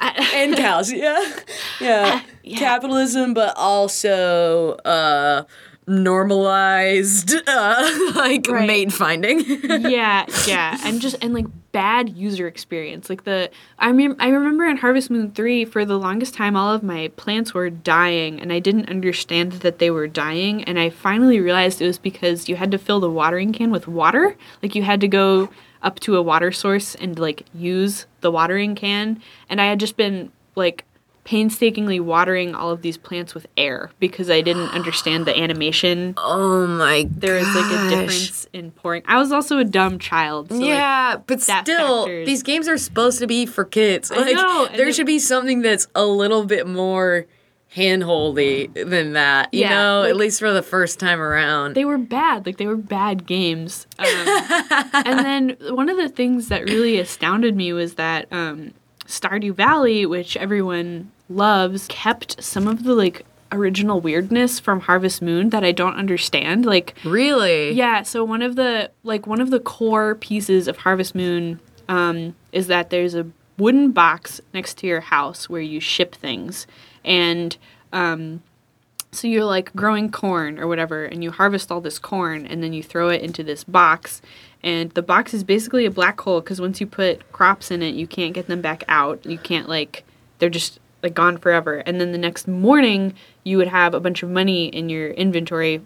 and cows. Yeah. yeah, Capitalism, but also uh, normalized uh, like Right. mate finding. yeah, yeah, and just and like bad user experience. Like the I mean I remember in Harvest Moon 3 for the longest time all of my plants were dying and I didn't understand that they were dying and I finally realized it was because you had to fill the watering can with water. Like you had to go up to a water source and like use the watering can and I had just been like painstakingly watering all of these plants with air because I didn't understand the animation oh my there is like a difference in pouring. I was also a dumb child. So like, yeah, but still, factors. these games are supposed to be for kids. Like, and there should be something that's a little bit more handholdy than that. You Yeah, know, like- at least for the first time around. they were bad. Like they were bad games. Um, and then one of the things that really astounded me was that um, Stardew Valley, which everyone loves, kept some of the like original weirdness from Harvest Moon that I don't understand. Like really? Yeah, so one of the like one of the core pieces of Harvest Moon um, is that there's a wooden box next to your house where you ship things, and um, so you're like growing corn or whatever, and you harvest all this corn, and then you throw it into this box, and the box is basically a black hole because once you put crops in it, you can't get them back out. You can't like they're just like gone forever, and then the next morning you would have a bunch of money in your inventory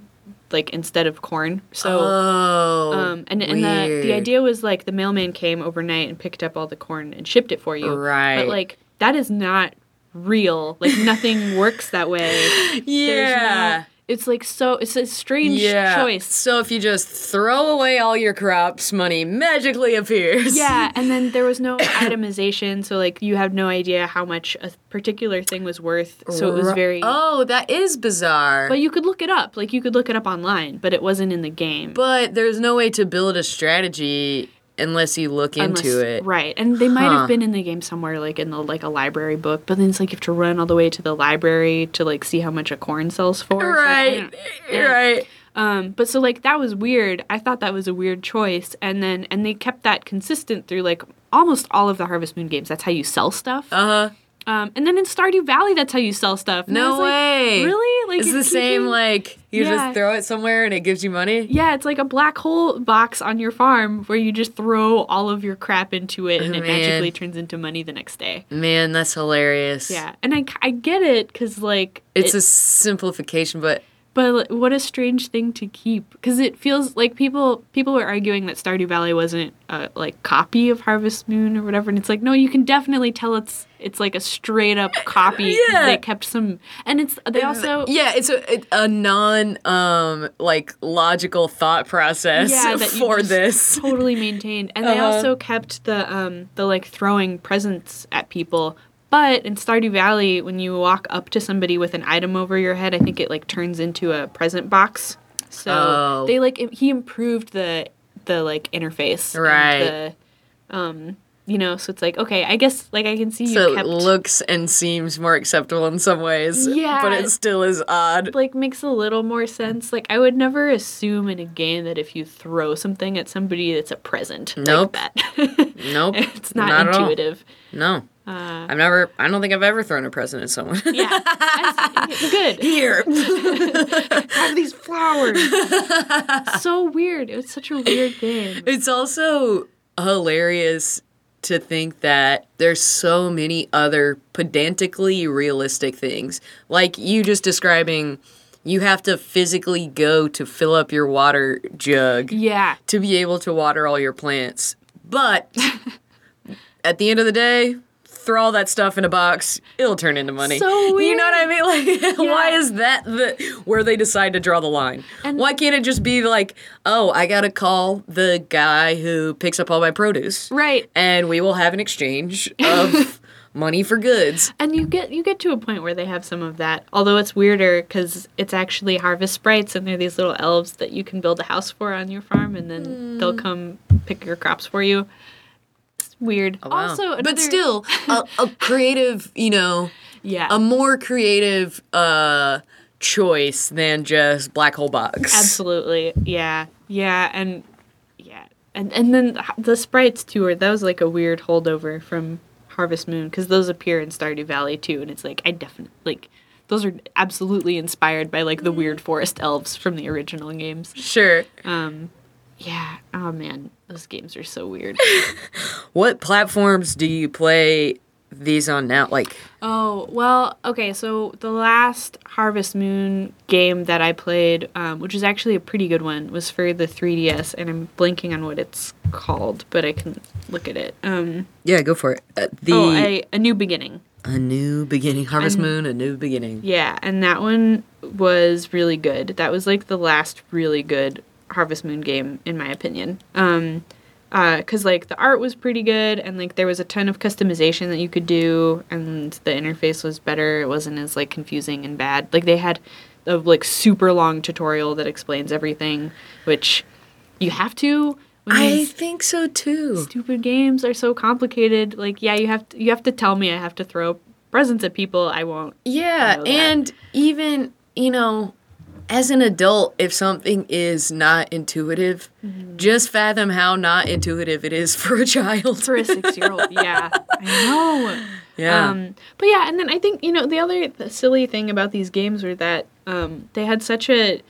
like instead of corn. So Oh, um and and the the idea was like the mailman came overnight and picked up all the corn and shipped it for you. Right. But like that is not real. Like nothing works that way. Yeah. no, it's like so it's a strange yeah. choice. So if you just throw away all your crops, money magically appears. Yeah, and then there was no itemization, so like you have no idea how much a particular thing was worth. So it was very Oh, that is bizarre. But you could look it up. Like you could look it up online, but it wasn't in the game. But there's no way to build a strategy unless you look into it. Right. And they might Huh. have been in the game somewhere like in the like a library book, but then it's like you have to run all the way to the library to like see how much a corn sells for. Right. yeah. Right. Um but so like that was weird. I thought that was a weird choice and then and they kept that consistent through like almost all of the Harvest Moon games. That's how you sell stuff. Uh huh. Um and then in Stardew Valley that's how you sell stuff. And No like, way. Really? Like it's the same. Like you Yeah. just throw it somewhere and it gives you money. Yeah, it's like a black hole box on your farm where you just throw all of your crap into it and it magically turns into money the next day. Man, that's hilarious. Yeah, and I, I get it because like It's it- a simplification, but but what a strange thing to keep because it feels like people people were arguing that Stardew Valley wasn't a like copy of Harvest Moon or whatever, and it's like no, you can definitely tell it's it's like a straight up copy Yeah. they kept some, and it's they also yeah, it's a it- a non um like logical thought process yeah, that for this. totally maintained. And they Uh-huh. also kept the um the like throwing presents at people. But in Stardew Valley, when you walk up to somebody with an item over your head, I think it like turns into a present box. So Oh. they like he improved the the like interface, Right. The, um, you know, so it's like okay, I guess like I can see you So it looks and seems more acceptable in some ways. Yeah. But it still is odd. like makes a little more sense. Like I would never assume in a game that if you throw something at somebody, it's a present. Nope. Like that. Nope. it's not, Not intuitive. No. Uh, I've never I don't think I've ever thrown a present at someone. Yeah, That's good. Here. Have these flowers. so weird. It was such a weird thing. It's also hilarious to think that there's so many other pedantically realistic things. Like you just describing you have to physically go to fill up your water jug Yeah, to be able to water all your plants. But at the end of the day, throw all that stuff in a box, it'll turn into money. So You know what I mean? Like why is that the where they decide to draw the line? And- why can't it just be like, "Oh, I got to call the guy who picks up all my produce." right. And we will have an exchange of money for goods. And you get you get to a point where they have some of that. Although it's weirder because it's actually harvest sprites, and they're these little elves that you can build a house for on your farm, and then hmm. they'll come pick your crops for you. Weird. Wow. Also, another, but still a, a creative, you know, yeah, a more creative uh choice than just black hole box. Absolutely. Yeah. Yeah. And yeah. And and then the- sprites too. Are that was like a weird holdover from Harvest Moon because those appear in Stardew Valley too, and it's like I definitely like those are absolutely inspired by like the weird forest elves from the original games. Sure. Yeah. Oh man, those games are so weird. What platforms do you play these on now? Like, Oh, well, okay, so the last Harvest Moon game that I played, um, which is actually a pretty good one, was for the 3DS, and I'm blanking on what it's called, but I can look at it. Um, yeah, go for it. Uh, the oh, I, A New Beginning. a new beginning, Harvest Moon, a new beginning. Yeah, and that one was really good. That was like the last really good Harvest Moon game, in my opinion. Um, because like the art was pretty good and like there was a ton of customization that you could do and the interface was better. It wasn't as like confusing and bad. Like they had a like super long tutorial that explains everything which you have to I think so too. stupid games are so complicated. Like yeah you have to, you have to tell me. I have to throw presents at people. I won't Yeah, and even, you know, as an adult, if something is not intuitive, Mm-hmm. just fathom how not intuitive it is for a child. for a six year old yeah i know yeah. Um, but yeah, and then I think you know the other th- silly thing about these games were that um, they had such a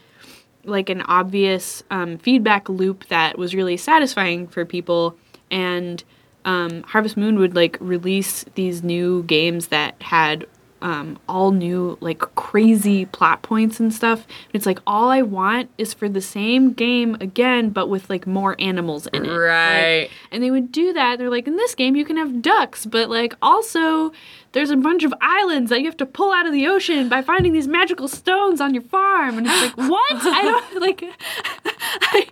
like an obvious um, feedback loop that was really satisfying for people, and um, Harvest Moon would like release these new games that had um, all new like crazy plot points and stuff. It's like all I want is for the same game again, but with like more animals in it. Like, Right. and they would do that. They're like, in this game, you can have ducks, but like also there's a bunch of islands that you have to pull out of the ocean by finding these magical stones on your farm. And it's like, what? I don't like. I,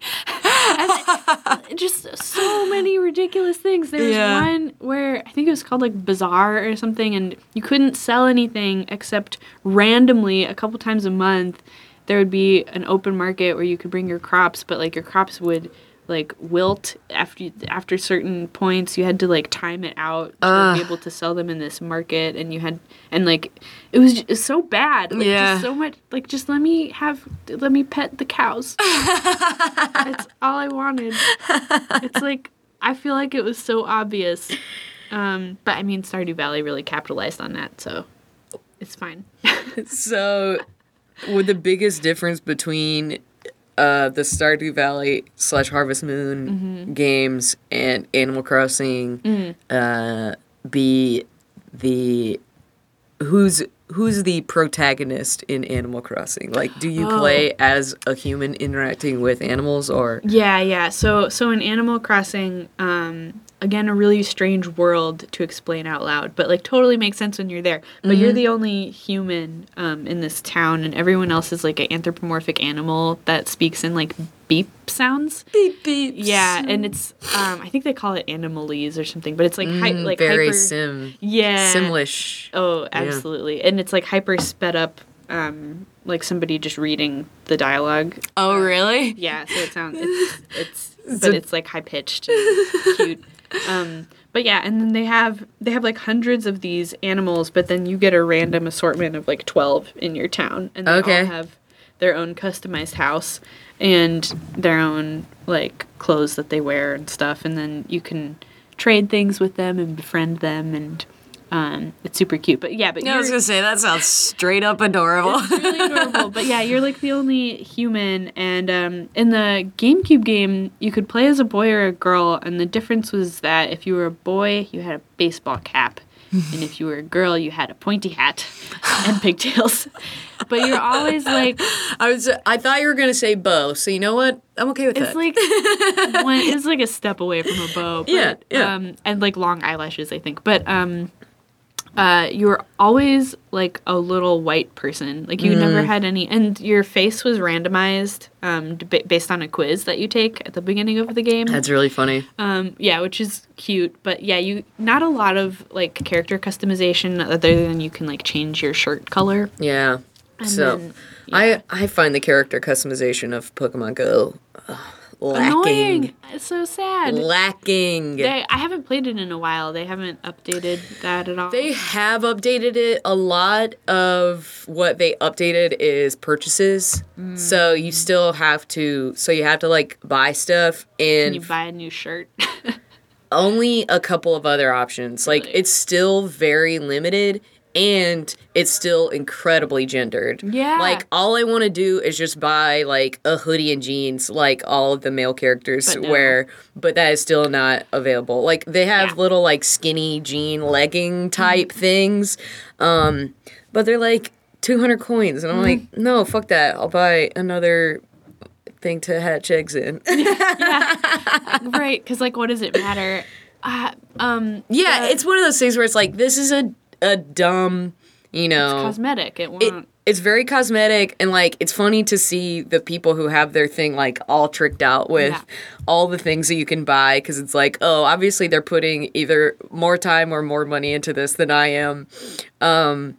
and just so many ridiculous things. There was Yeah. one where I think it was called like Bazaar or something, and you couldn't sell anything except randomly a couple times a month. There would be an open market where you could bring your crops, but like your crops would like wilt after you, after certain points. You had to like time it out to be able to sell them in this market, and you had and like it was just so bad. Like, Yeah. just so much. Like just let me have let me pet the cows. That's all I wanted. It's like I feel like it was so obvious. Um, but I mean, Stardew Valley really capitalized on that, so it's fine. So, would the biggest difference between uh, the Stardew Valley slash Harvest Moon Mm-hmm. games and Animal Crossing Mm. uh, be the who's who's the protagonist in Animal Crossing? Like, do you Oh. play as a human interacting with animals, or Yeah, yeah. So so in Animal Crossing, um, again a really strange world to explain out loud, but like totally makes sense when you're there. But you're the only human um, in this town, and everyone else is like an anthropomorphic animal that speaks in like beep sounds. beep beep? Yeah, and it's um, I think they call it animalese or something, but it's like hy- like Mm, very hyper, sim yeah simlish. Oh, absolutely. And it's like hyper sped up, um, like somebody just reading the dialogue. Oh, really? Yeah, so it sounds it's it's but it's like high pitched cute. Um, but yeah, and then they have they have like hundreds of these animals, but then you get a random assortment of like twelve in your town, and they Okay. all have their own customized house and their own like clothes that they wear and stuff, and then you can trade things with them and befriend them, and um, it's super cute. But yeah, but I was gonna say that sounds straight up adorable. really adorable. But yeah, you're like the only human. And um, in the GameCube game, you could play as a boy or a girl, and the difference was that if you were a boy, you had a baseball cap. and if you were a girl, you had a pointy hat and pigtails. but you're always like, I was I thought you were gonna say bow, so you know what? I'm okay with it's that. like one, it's like a step away from a bow. But, Yeah, yeah. Um, and like long eyelashes, I think. But um, uh, you were always like a little white person. Like you Mm. never had any, and your face was randomized um, d- based on a quiz that you take at the beginning of the game. That's really funny. Um, yeah, which is cute. But yeah, you not a lot of like character customization other than you can like change your shirt color. Yeah. so then, I I find the character customization of Pokemon Go uh, lacking. Annoying. It's so sad. Lacking. They, I haven't played it in a while. They haven't updated that at all. They have updated it. A lot of what they updated is purchases. Mm. So you still have to. So you have to like buy stuff Can and you buy a new shirt? only a couple of other options. Like Really? it's still very limited and it's still incredibly gendered. Yeah. Like all I want to do is just buy like a hoodie and jeans like all of the male characters But no. wear, but that is still not available. Like they have Yeah. Mm-hmm. little like skinny jean legging type things. Um but they're like 200 coins and I'm like, Mm-hmm. "No, fuck that. I'll buy another thing to hatch eggs in." right? Because like, what does it matter? Uh, um, Yeah, it's one of those things where it's like this is a a dumb, you know, cosmetic. It won't. it, it's very cosmetic and like it's funny to see the people who have their thing like all tricked out with Yeah. all the things that you can buy because it's like oh obviously they're putting either more time or more money into this than I am, um,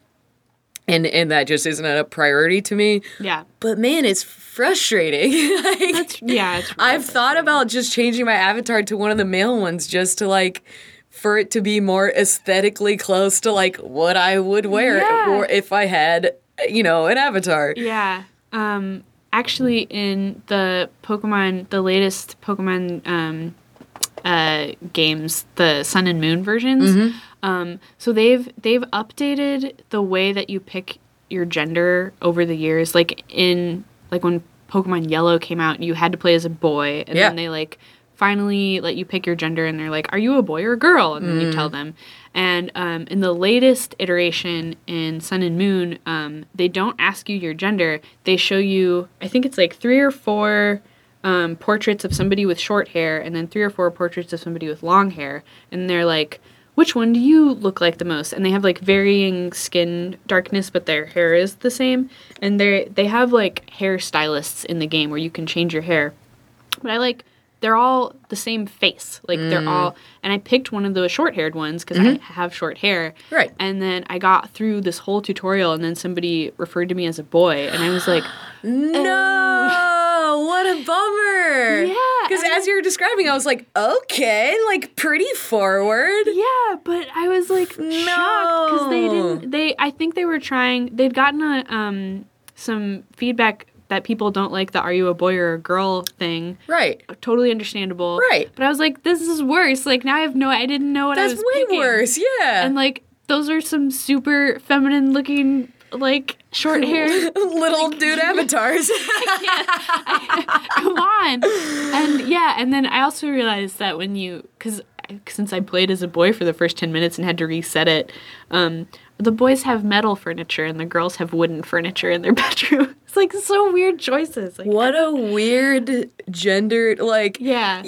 and and that just isn't a priority to me. yeah. But man, it's frustrating. like, Yeah. It's I've thought about just changing my avatar to one of the male ones just to like for it to be more aesthetically close to like what I would wear Yeah. or if I had you know an avatar. Yeah. Um, actually, in the Pokemon, the latest Pokemon um, uh, games, the Sun and Moon versions, Mm-hmm. um, so they've they've updated the way that you pick your gender over the years. Like in like when Pokemon Yellow came out, you had to play as a boy, and Yeah. then they like finally let you pick your gender, and they're like, "Are you a boy or a girl?" And then you tell them. And um, in the latest iteration in Sun and Moon, um, they don't ask you your gender. They show you, I think it's like three or four um, portraits of somebody with short hair, and then three or four portraits of somebody with long hair. And they're like, which one do you look like the most? And they have like varying skin darkness, but their hair is the same. And they they have like hairstylists in the game where you can change your hair. But I like they're all the same face. Like they're all and I picked one of the short-haired ones cuz I have short hair. Right. And then I got through this whole tutorial and then somebody referred to me as a boy and I was like, No, what a bummer. Yeah, Because as you were describing, I was like, okay, like pretty forward. Yeah, but I was like shocked because they didn't. They, I think they were trying. They'd gotten a um some feedback that people don't like the "Are you a boy or a girl?" thing. Right. Totally understandable. Right. But I was like, this is worse. Like now I have no. I didn't know what I That's was. way picking. worse. Yeah. And like those are some super feminine looking like short hair. Little dude avatars. Come on. And yeah, and then I also realized that when you, because since I played as a boy for the first 10 minutes and had to reset it, um, the boys have metal furniture and the girls have wooden furniture in their bedroom. It's like so weird choices. Like, what a weird gendered like Yeah.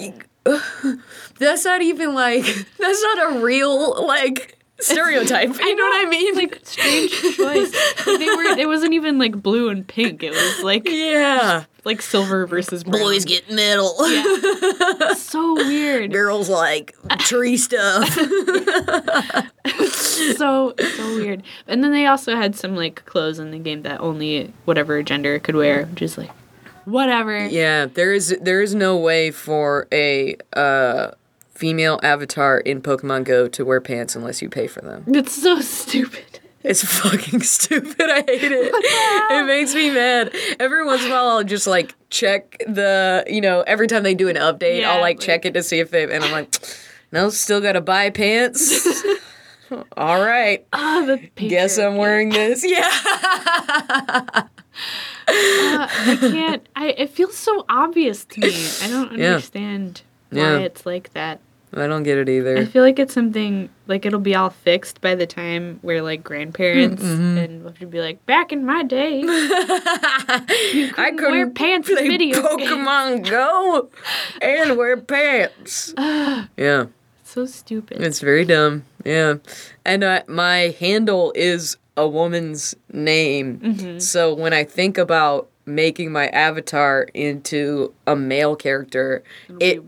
that's not even like that's not a real like stereotype. You know, what I mean? Like strange choice. Like, they were. It wasn't even like blue and pink. It was like yeah. Like silver versus brown. Boys get metal. Yeah. so weird. Girls like tree stuff. so so weird. And then they also had some like clothes in the game that only whatever gender could wear, which is like whatever. yeah, there is there is no way for a uh female avatar in Pokemon Go to wear pants unless you pay for them. It's so stupid. It's fucking stupid. I hate it. It makes me mad. Every once in a while, I'll just like check the, you know, every time they do an update, Yeah, I'll like like- check it to see if they, and I'm like, no, still gotta buy pants. All right. Ah, the Guess I'm wearing this. Yeah. Uh, I can't. I it feels so obvious to me. I don't Yeah. understand why Yeah. it's like that. I don't get it either. I feel like it's something like it'll be all fixed by the time we're like grandparents, Mm-hmm. and we'll be like, back in my day, I couldn't couldn't wear pants in play video Pokemon Go and wear pants. yeah. so stupid. It's very dumb. Yeah. And uh, my handle is a woman's name. Mm-hmm. So when I think about making my avatar into a male character, it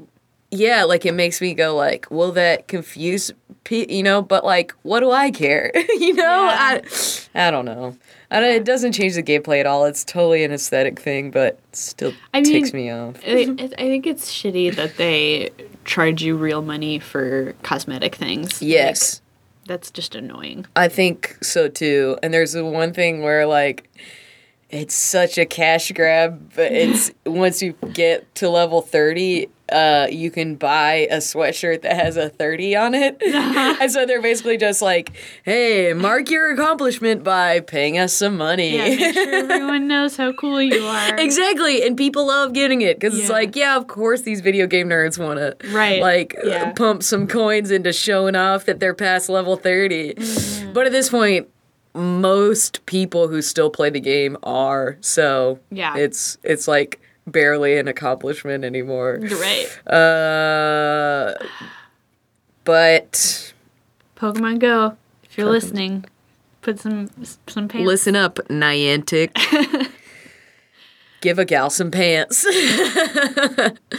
yeah, like it makes me go like, will that confuse pe- you know, but like what do I care? you know? I I don't know. I don't, it doesn't change the gameplay at all. It's totally an aesthetic thing, but still I mean, me off. I, I think it's shitty that they charge you real money for cosmetic things. Like, Yes. that's just annoying. I think so too. And there's the one thing where like it's such a cash grab, but it's once you get to level 30, uh, you can buy a sweatshirt that has a 30 on it. and so they're basically just like, hey, mark your accomplishment by paying us some money. Yeah, make sure everyone knows how cool you are. Exactly, and people love getting it because it's like, yeah, of course, these video game nerds want to, Right, Like, uh, yeah. pump some coins into showing off that they're past level 30 Mm-hmm. But at this point, most people who still play the game are so. Yeah. it's it's like barely an accomplishment anymore. Right. Uh, but Pokemon Go. If you're listening, put some some pants. listen up, Niantic. Give a gal some pants.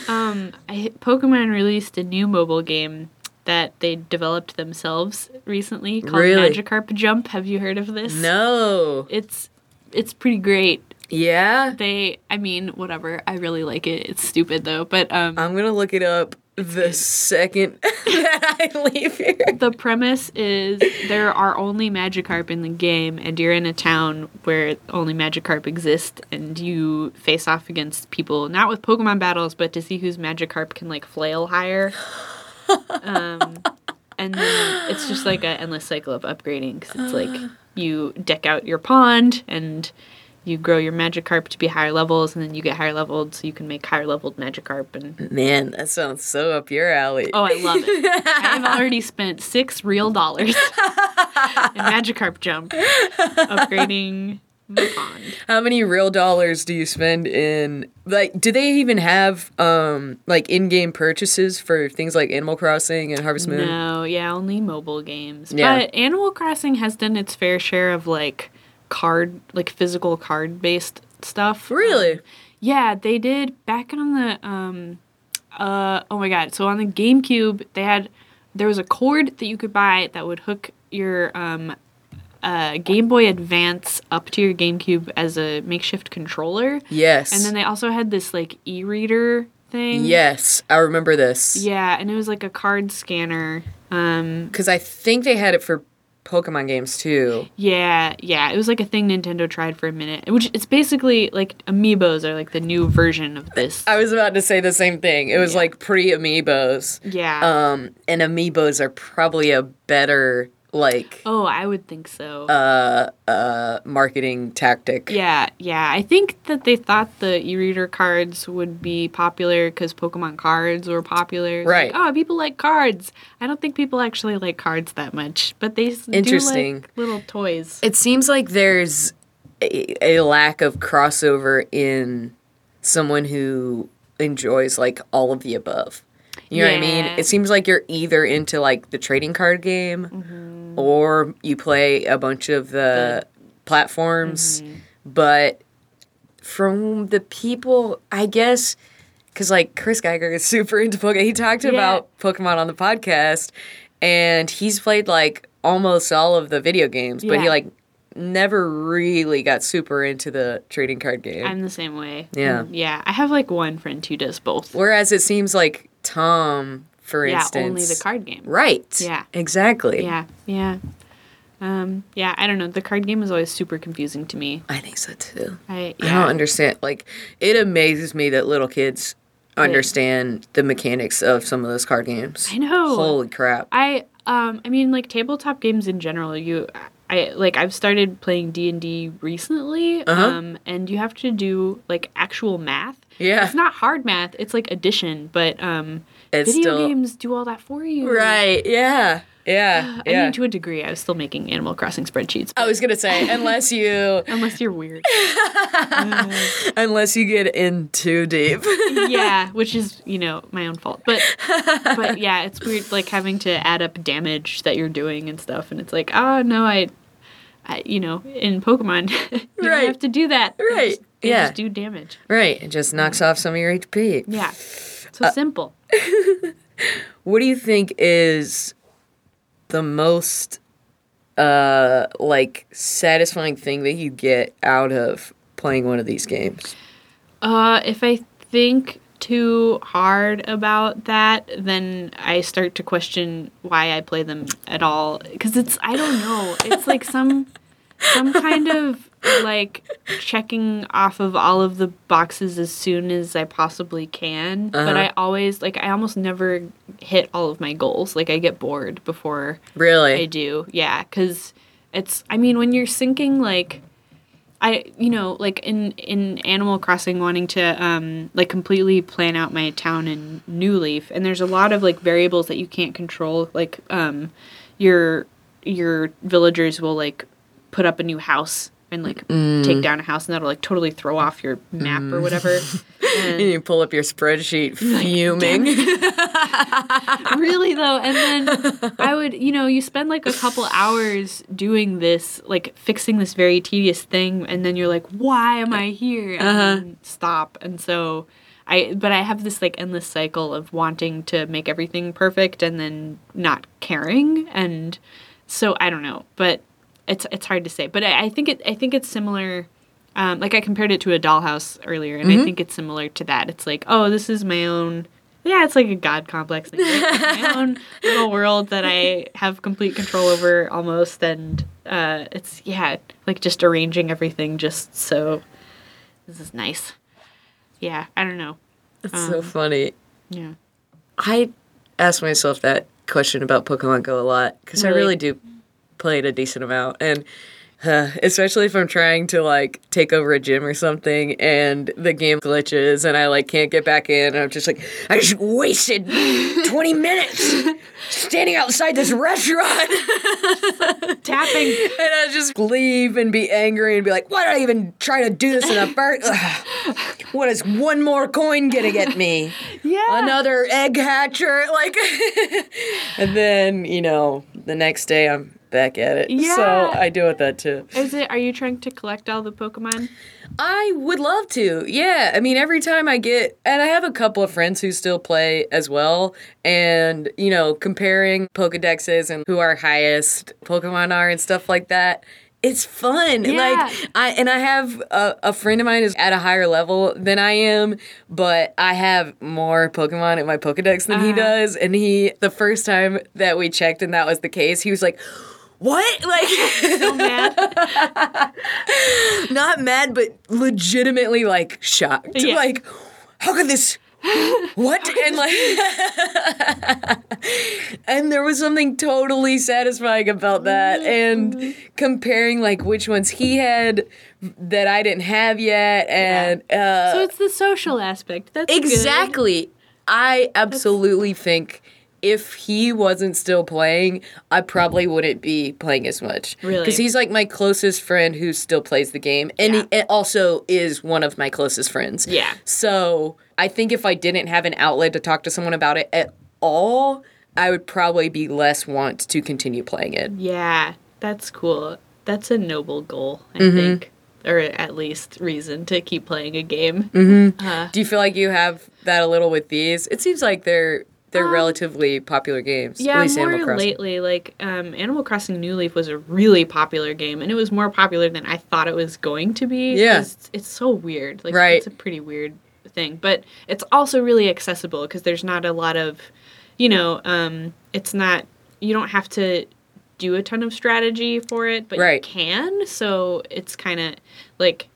Um, I, Pokemon released a new mobile game that they developed themselves recently called Really? Magikarp Jump. Have you heard of this? no. It's it's pretty great. Yeah. They, I mean, whatever. I really like it. It's stupid though, but um, I'm gonna look it up the second that I leave here. the premise is there are only Magikarp in the game, and you're in a town where only Magikarp exist, and you face off against people, not with Pokemon battles, but to see whose Magikarp can like flail higher. um, and then it's just like an endless cycle of upgrading because it's like you deck out your pond and you grow your Magikarp to be higher levels, and then you get higher leveled, so you can make higher leveled Magikarp and Man, that sounds so up your alley. Oh, I love it. I have already spent six real dollars in Magikarp Jump upgrading my pond. How many real dollars do you spend in like do they even have um like in-game purchases for things like Animal Crossing and Harvest Moon? No, yeah, only mobile games. Yeah. But Animal Crossing has done its fair share of like card, like physical card based stuff. Really? Yeah, they did back on the um uh oh my god. So on the GameCube, they had there was a cord that you could buy that would hook your um uh, Game Boy Advance up to your GameCube as a makeshift controller. Yes. And then they also had this like e-reader thing. Yes, I remember this. Yeah, and it was like a card scanner. Um Cuz I think they had it for Pokemon games too. yeah, yeah, it was like a thing Nintendo tried for a minute, which it's basically like amiibos are like the new version of this. I was about to say the same thing. It was like pre-amiibos. yeah. Um and amiibos are probably a better like oh, I would think so. uh uh marketing tactic. Yeah, yeah. I think that they thought the e-reader cards would be popular because Pokemon cards were popular. Right. Like, oh, people like cards. I don't think people actually like cards that much, but they Interesting. do like little toys. It seems like there's a, a lack of crossover in someone who enjoys like all of the above. You know what I mean? It seems like you're either into like the trading card game Mm-hmm. Or you play a bunch of the platforms. Mm-hmm. But from the people, I guess, because like Chris Geiger is super into Pokemon. He talked about Pokemon on the podcast and he's played like almost all of the video games, but he like never really got super into the trading card game. I'm the same way. Yeah. Mm, yeah. I have like one friend who does both. Whereas it seems like Tom, for yeah, instance, only the card game. Right. Yeah. Exactly. Yeah, yeah. Um, yeah, I don't know. The card game is always super confusing to me. I think so too. I I don't understand. Like, it amazes me that little kids understand the mechanics of some of those card games. I know. Holy crap. I um I mean like tabletop games in general you I like I've started playing D&D recently Uh-huh. um and you have to do like actual math. Yeah. It's not hard math, it's like addition, but um It's video still- games do all that for you. Right. Yeah. Yeah. Uh, I yeah. mean to a degree I was still making Animal Crossing spreadsheets. I was gonna say, unless you unless you're weird. Uh, unless you get in too deep. yeah, which is, you know, my own fault. But but yeah, it's weird like having to add up damage that you're doing and stuff and it's like, "Oh, no, I I, you know, in Pokemon, you Right. don't have to do that. Right. just- Yeah. just do damage. right. It just knocks off some of your HP. Yeah. So Uh, simple. What do you think is the most uh like satisfying thing that you get out of playing one of these games? Uh, if I think too hard about that, then I start to question why I play them at all. Because it's, I don't know. It's like some, some kind of like checking off of all of the boxes as soon as I possibly can. But I always like I almost never hit all of my goals. Like I get bored before Really? I do. Yeah, cuz it's I mean when you're sinking like I you know like in in Animal Crossing wanting to um like completely plan out my town in New Leaf and there's a lot of like variables that you can't control like um your your villagers will like put up a new house and like mm. take down a house and that'll like totally throw off your map or mm. whatever. And you pull up your spreadsheet fuming. really though? And then i would you know you spend like a couple hours doing this like fixing this very tedious thing and then you're like why am i here? And uh-huh. then stop. And so i but i have this like endless cycle of wanting to make everything perfect and then not caring. And so i don't know. But it's it's hard to say but i, I think it i think it's similar um, like I compared it to a dollhouse earlier, and I think it's similar to that. It's like, oh, this is my own. Yeah, it's like a god complex like my own little world that I have complete control over almost, and uh, it's yeah, like just arranging everything just so. This is nice. Yeah, I don't know. It's so funny. Yeah. I ask myself that question about Pokemon Go a lot because I Really? really do play it a decent amount, and uh, especially if I'm trying to like take over a gym or something, and the game glitches, and I like can't get back in, and I'm just like, I just wasted 20 minutes standing outside this restaurant, Tapping. and I just leave and be angry and be like, why did I even try to do this in the first? What is one more coin gonna get me? Yeah. another egg hatcher like and then you know the next day i'm back at it Yeah. so i do with that too Is it? Are you trying to collect all the Pokemon? i would love to yeah i mean every time i get and i have a couple of friends who still play as well and you know comparing pokedexes and who our highest pokemon are and stuff like that it's fun Yeah. like i and i have a, a friend of mine is at a higher level than i am but i have more pokemon in my pokedex than he Uh-huh. does and he the first time that we checked and that was the case he was like what like So mad. not mad, but legitimately like shocked. Yeah. Like, how could this? what? and like, and there was something totally satisfying about that, and comparing like which ones he had that I didn't have yet, and uh, so it's the social aspect. That's good. Exactly. I absolutely think if he wasn't still playing, I probably wouldn't be playing as much. Really? Because he's like my closest friend who still plays the game. And Yeah. he also is one of my closest friends. Yeah. So I think if I didn't have an outlet to talk to someone about it at all, I would probably be less want to continue playing it. Yeah, that's cool. That's a noble goal, I Mm-hmm. think. Or at least reason to keep playing a game. Do you feel like you have that a little with these? It seems like they're they're relatively popular games. Um, Yeah, more lately, like um, Animal Crossing New Leaf was a really popular game, and it was more popular than I thought it was going to be. Yeah. 'cause It's, so weird. Like, Right. It's a pretty weird thing, but it's also really accessible because there's not a lot of, you know, um, it's not you don't have to do a ton of strategy for it, but Right. you can. So it's kind of like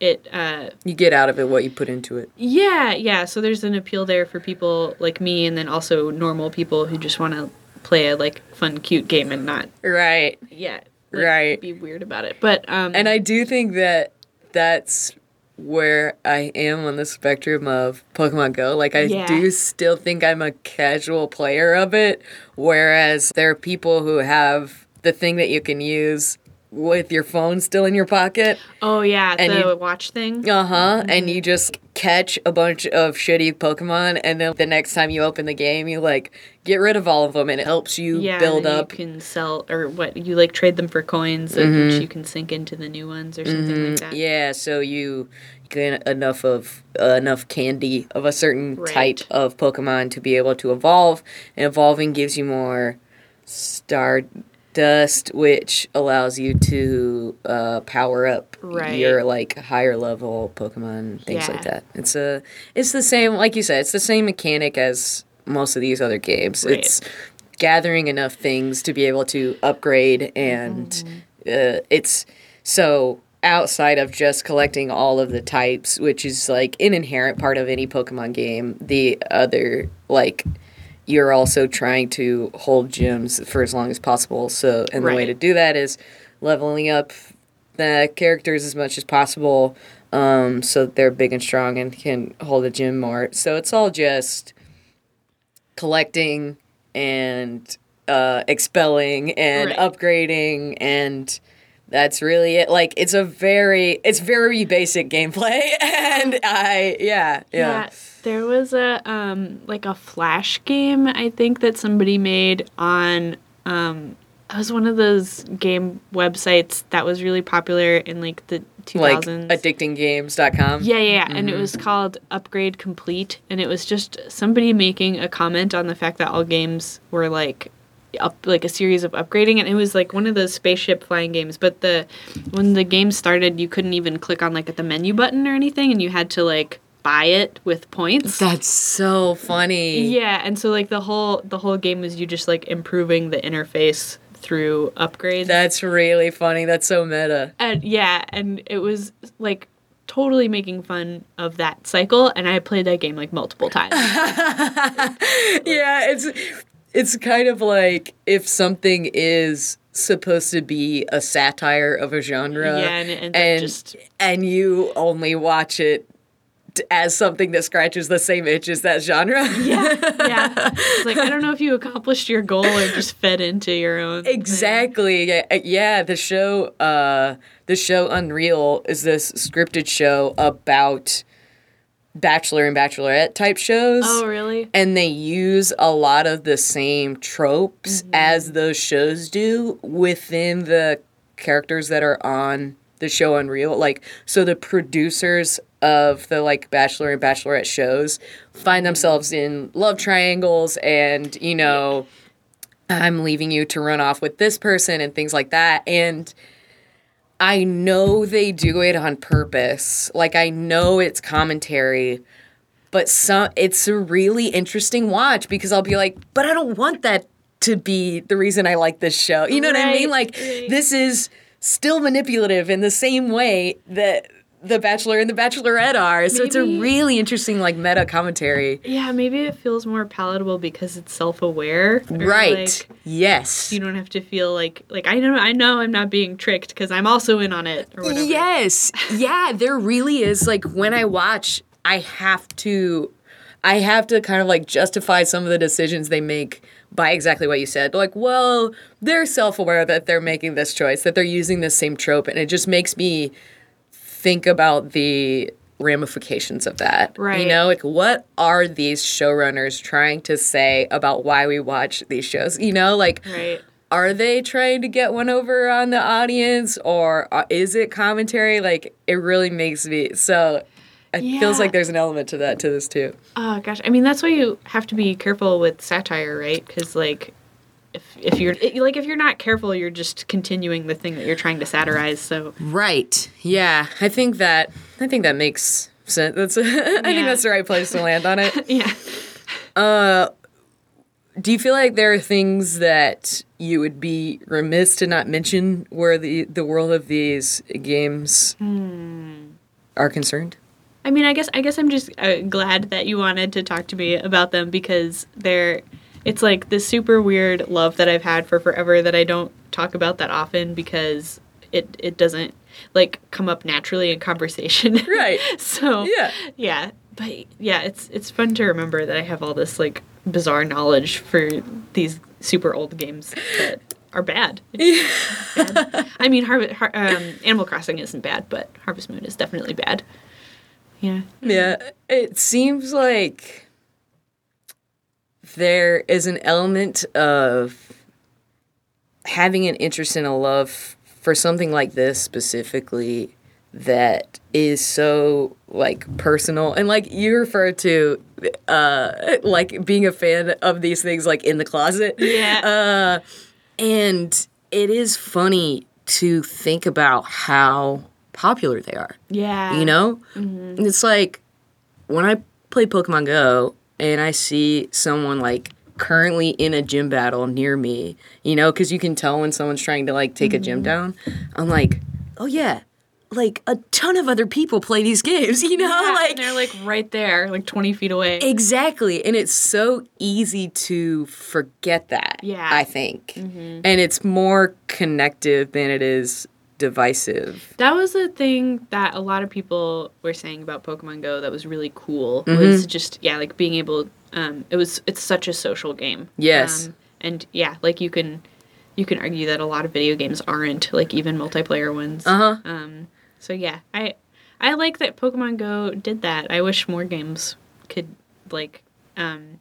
it uh You get out of it what you put into it. yeah, yeah. So there's an appeal there for people like me, and then also normal people who just want to play a like fun, cute game and not Right. yeah, like, Right. be weird about it. But um, And I do think that that's where I am on the spectrum of Pokemon Go. Like, I Yeah. do still think I'm a casual player of it, whereas there are people who have the thing that you can use with your phone still in your pocket. oh yeah, and the you- watch thing. Uh huh. And you just catch a bunch of shitty Pokemon, and then the next time you open the game, you like get rid of all of them, and it helps you Yeah, build up. You can sell or what you like trade them for coins, and Mm-hmm. which you can sink into the new ones or something like that. Yeah, so you get enough of uh, enough candy of a certain Right. type of Pokemon to be able to evolve, and evolving gives you more Stardust, which allows you to uh, power up Right. your like higher level Pokemon, things like that. It's a it's the same, like you said, it's the same mechanic as most of these other games. Right. It's gathering enough things to be able to upgrade and Mm-hmm. uh, it's so outside of just collecting all of the types, which is like an inherent part of any Pokemon game, the other like you're also trying to hold gyms for as long as possible. So and the way to do that is leveling up the characters as much as possible um, so that they're big and strong and can hold a gym more. So it's all just collecting and uh, expelling and Right. upgrading and that's really it. Like it's a very it's very basic gameplay. And i yeah yeah, Yeah, there was a um like a flash game I think that somebody made on um it was one of those game websites that was really popular in like the 2000s. like addictinggames.com Yeah, yeah, yeah. and it was called Upgrade Complete, and it was just somebody making a comment on the fact that all games were like up like a series of upgrading, and it was like one of those spaceship flying games. But the when the game started, you couldn't even click on like at the menu button or anything, and you had to like buy it with points. that's so funny Yeah, and so like the whole the whole game was you just like improving the interface through upgrades. that's really funny that's so meta and yeah, and it was like totally making fun of that cycle and I played that game like multiple times. yeah it's it's kind of like if something is supposed to be a satire of a genre Yeah, and and, just- and you only watch it as something that scratches the same itch as that genre yeah. Yeah. It's like I don't know if you accomplished your goal or just fed into your own thing. Exactly. Yeah, uh, yeah, the show uh the show Unreal is this scripted show about bachelor and bachelorette type shows. Oh, really? And they use a lot of the same tropes mm-hmm. as those shows do within the characters that are on the show Unreal. Like, so the producers of the like bachelor and bachelorette shows find themselves in love triangles and, you know, I'm leaving you to run off with this person and things like that. And I know they do it on purpose. Like I know it's commentary, but some it's a really interesting watch because I'll be like, but I don't want that to be the reason I like this show. You know what I mean? Like right. this is still manipulative in the same way that the Bachelor and the Bachelorette are. So it's a really interesting like meta commentary. Yeah, maybe it feels more palatable because it's self-aware. Right. like, yes. you don't have to feel like like I know I know I'm not being tricked because I'm also in on it or whatever. Yes. Yeah, there really is like when I watch, I have to I have to kind of like justify some of the decisions they make by exactly what you said. Like, well, they're self-aware that they're making this choice, that they're using this same trope, and it just makes me think about the ramifications of that. Right. You know, like what are these showrunners trying to say about why we watch these shows? You know, like Right. are they trying to get one over on the audience or uh, is it commentary like it really makes me so it feels like there's an element to that to this too Oh gosh, I mean that's why you have to be careful with satire, right? Because like, if if you're it- like if you're not careful, you're just continuing the thing that you're trying to satirize. So. Right. Yeah. I think that i think that makes sense that's i think that's the right place to land on it. Yeah, do you feel like there are things that you would be remiss to not mention where the the world of these games are concerned? I mean, I guess I guess I'm just uh, glad that you wanted to talk to me about them because they're. It's like this super weird love that I've had for forever that I don't talk about that often because it it doesn't like come up naturally in conversation. Right. so Yeah. yeah, but yeah, it's it's fun to remember that I have all this like bizarre knowledge for these super old games that are bad. It's bad. I mean, Har- Har- um, Animal Crossing isn't bad, but Harvest Moon is definitely bad. Yeah. Yeah, it seems like there is an element of having an interest and a love for something like this specifically that is so like personal. And like you refer to uh like being a fan of these things like in the closet. Yeah. uh and it is funny to think about how popular they are. Yeah. you know? And it's like when i play pokemon go and i see someone like currently in a gym battle near me you know because you can tell when someone's trying to like take a gym mm-hmm. down i'm like oh yeah, like a ton of other people play these games, you know? Yeah, like and they're like right there, like 20 feet away. Exactly. And it's so easy to forget that. Yeah. I think. Mm-hmm. And it's more connective than it is divisive. That was the thing that a lot of people were saying about Pokemon Go that was really cool. Mm-hmm. Was just yeah, like being able. Um, it was it's such a social game. Yes. Um, and yeah, like you can, you can argue that a lot of video games aren't like even multiplayer ones. Uh huh. Um, so yeah, I I like that Pokemon Go did that. I wish more games could like um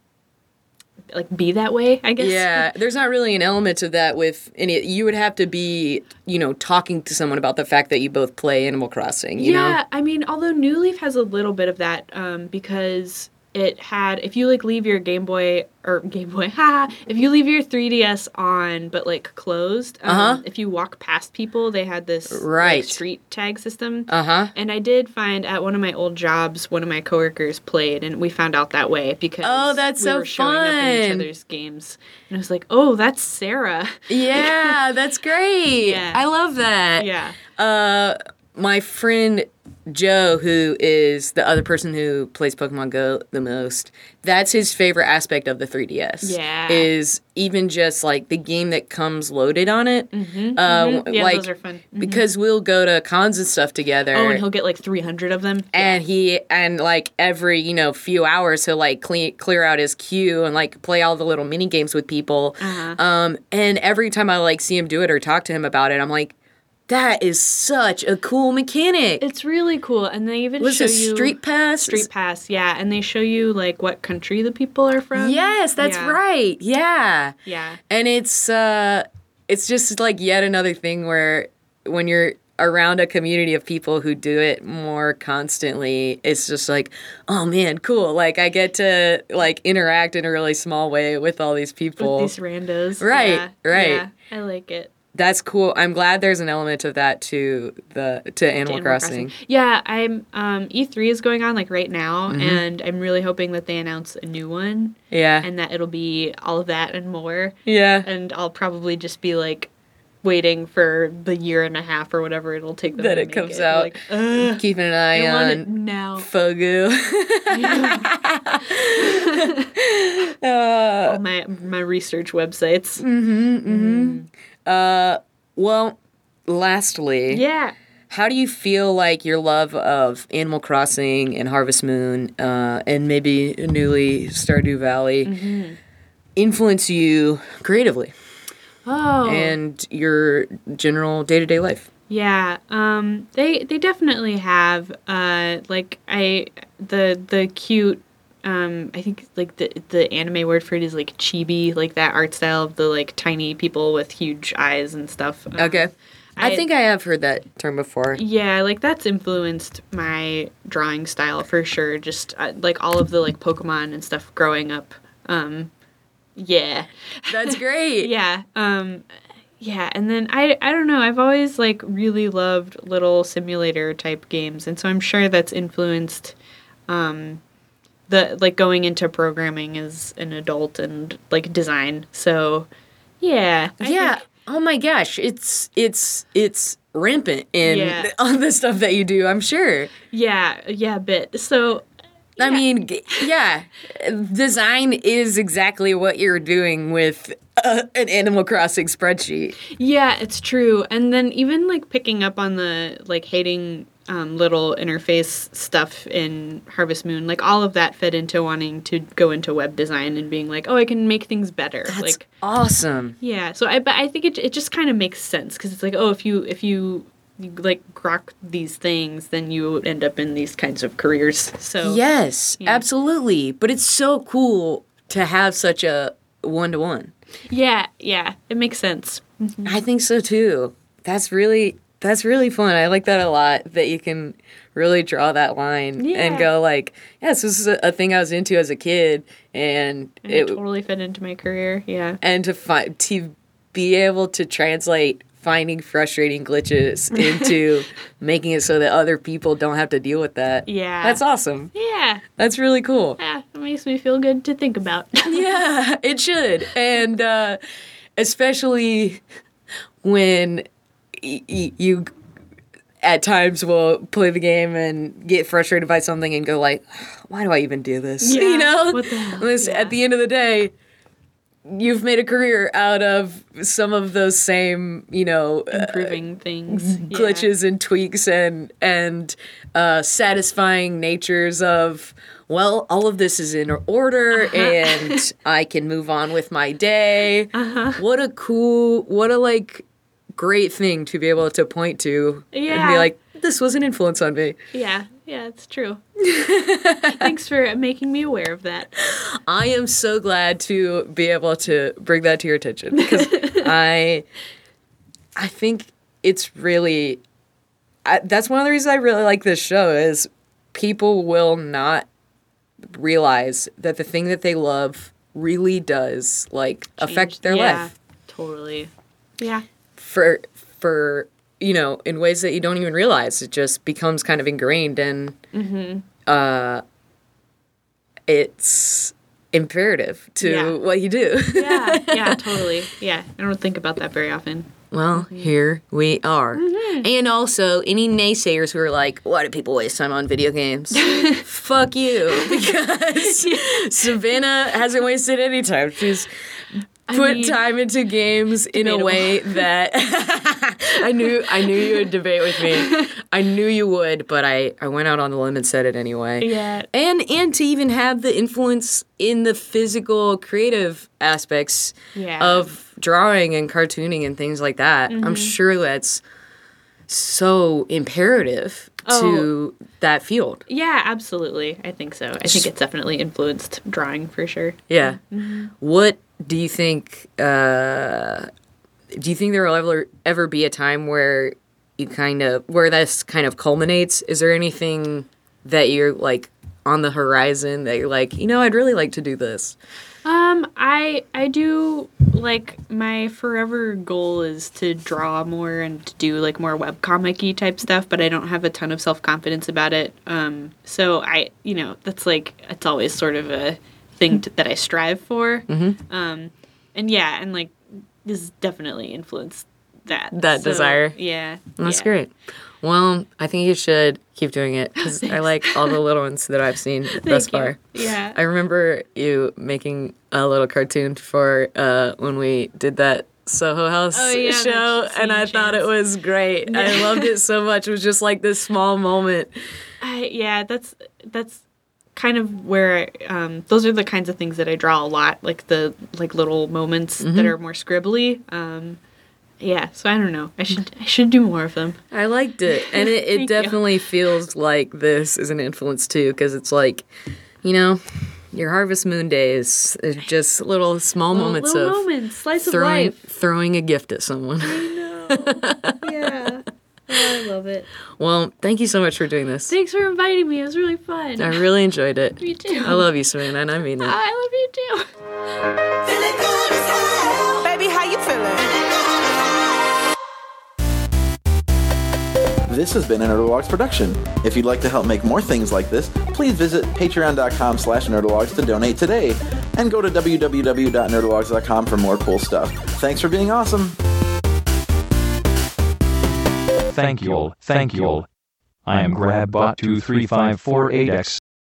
like be that way, I guess. Yeah, there's not really an element of that with any. You would have to be, you know, talking to someone about the fact that you both play Animal Crossing. You yeah, know, I mean, although New Leaf has a little bit of that um, because it had if you like leave your Game Boy or Game Boy, haha, if you leave your 3DS on but like closed, um, Uh-huh. if you walk past people, they had this like, Right. street tag system. uh huh. And I did find at one of my old jobs, one of my coworkers played, and we found out that way because Oh, that's we so were showing up in each other's games, and I was like, "Oh, that's Sarah." Yeah, that's great. Yeah. I love that. yeah, Uh, my friend Joe, who is the other person who plays Pokemon Go the most, that's his favorite aspect of the 3DS. Yeah. Is even just like the game that comes loaded on it. Mm-hmm, uh, yeah, like, those are fun. Mhm. Because we'll go to cons and stuff together. Oh, and he'll get like 300 of them. and he and like every you know few hours he'll like clean clear out his queue and like play all the little mini games with people Uh-huh. um and every time i like see him do it or talk to him about it i'm like that is such a cool mechanic It's really cool, and they even was show you street pass Street Pass, yeah, and they show you like what country the people are from. yes that's Yeah. right yeah Yeah, and it's uh it's just like yet another thing where when you're around a community of people who do it more constantly it's just like oh man cool like i get to like interact in a really small way with all these people with these randos. Right, Yeah, right. Yeah, I like it. That's cool i'm glad there's an element of that to the to animal, Animal crossing. Yeah, I'm. Um, E3 is going on like right now, Mm-hmm. and I'm really hoping that they announce a new one, yeah and that it'll be all of that and more. yeah And I'll probably just be like waiting for the year and a half or whatever it'll take them That to it make comes it. out. Like, ugh, keeping an eye I want it on now. fogu All my my research websites. Mm. Uh well lastly Yeah. How do you feel like your love of Animal Crossing and Harvest Moon uh, and maybe newly Stardew Valley Mm-hmm. influence you creatively Oh. and your general day to day life? Yeah, um, they they definitely have. Uh, like I the the cute. Um, I think like the the anime word for it is like chibi, like that art style of the like tiny people with huge eyes and stuff. Um, Okay. I, I- think I have heard that term before. Yeah, like that's influenced my drawing style for sure. Just uh, like all of the like Pokemon and stuff growing up. Um, yeah. That's great. yeah um yeah and then i i don't know i've always like really loved little simulator type games and so i'm sure that's influenced um the like going into programming as an adult and like design so yeah I yeah. think- Oh my gosh, it's it's it's rampant in Yeah. on the stuff that you do. I'm sure. yeah yeah a bit so I mean, yeah, design is exactly what you're doing with uh, an Animal Crossing spreadsheet. Yeah, it's true. And then even like picking up on the like hating um, little interface stuff in Harvest Moon, like all of that fed into wanting to go into web design and being like, oh, I can make things better. That's like, awesome. yeah. So I, but I think it, it just kind of makes sense because it's like, oh, if you if you, you like grok these things, then you end up in these kinds of careers. So Yes, Yeah. absolutely. But it's so cool to have such a one to one. yeah, yeah, it makes sense. I think so too. That's really that's really fun. I like that a lot. That you can really draw that line Yeah. and go like, yes, this is a, a thing I was into as a kid, and, And it, it totally fit into my career. Yeah. and to find to be able to translate finding frustrating glitches into making it so that other people don't have to deal with that. Yeah. That's awesome. Yeah. That's really cool. Yeah. It makes me feel good to think about. yeah, it should. And uh, especially when y- you at times will play the game and get frustrated by something and go like, why do I even do this? Yeah, you know, the? Yeah. at the end of the day. You've made a career out of some of those same, you know, uh, Improving things. Yeah. glitches and tweaks and and uh, satisfying natures of well all of this is in order Uh-huh. and i can move on with my day what a cool what a like great thing to be able to point to and be like this was an influence on me Yeah, yeah, it's true. Thanks for making me aware of that. i am so glad to be able to bring that to your attention because i i think it's really I, that's one of the reasons i really like this show is people will not realize that the thing that they love really does like affect their yeah, life Totally. Yeah. For for you know in ways that you don't even realize it just becomes kind of ingrained and mm-hmm. uh it's imperative to Yeah. what you do Yeah, yeah, totally. Yeah, I don't think about that very often. Well, mm-hmm. here we are. Mm-hmm. And also, any naysayers who are like, why do people waste time on video games? Fuck you. Because Savannah hasn't wasted any time. She's put mean- time into games in a way that I knew I knew you would debate with me. I knew you would, but I, I went out on the limb and said it anyway. Yeah. And and to even have the influence in the physical creative aspects Yeah. of drawing and cartooning and things like that. Mm-hmm. I'm sure that's so imperative to that field. Yeah, absolutely. I think so. I think it's definitely influenced drawing for sure. Yeah. Mm-hmm. What do you think? Uh, do you think there will ever ever be a time where you kind of where this kind of culminates? Is there anything that you're like on the horizon that you're like, you know, I'd really like to do this? Um, I I do like my forever goal is to draw more and to do like more webcomic-y type stuff, but I don't have a ton of self-confidence about it. Um, so I, you know, that's like it's always sort of a thing to, that I strive for. Mm-hmm. Um, and yeah, and like this definitely influenced that That desire. Yeah, That's yeah. great. Well, I think you should keep doing it because I like all the little ones that I've seen thus you. far. Yeah. I remember you making a little cartoon for uh, when we did that Soho House Oh, yeah, show, and I scene thought it was great. I loved it so much. It was just like this small moment. I, yeah, that's that's kind of where um, those are the kinds of things that I draw a lot, like the like little moments that are more scribbly. Um, yeah, so I don't know. I should I should do more of them. I liked it, and it, it Thank you. definitely feels like this is an influence too, because it's like, you know, your Harvest Moon days, they're just little small moments little of moments, slice throwing of life. throwing a gift at someone. I know. yeah, Oh, I love it. well, thank you so much for doing this. Thanks for inviting me. It was really fun. I really enjoyed it. Me too. I love you, Savannah, and I mean it. I love you too. Feeling good as hell. Baby, how you feeling? This has been a Nerdologues production. If you'd like to help make more things like this, please visit patreon.com slash nerdologues to donate today. And go to www.nerdologues.com for more cool stuff. Thanks for being awesome. Thank you all. Thank you all. I am GrabBot23548X.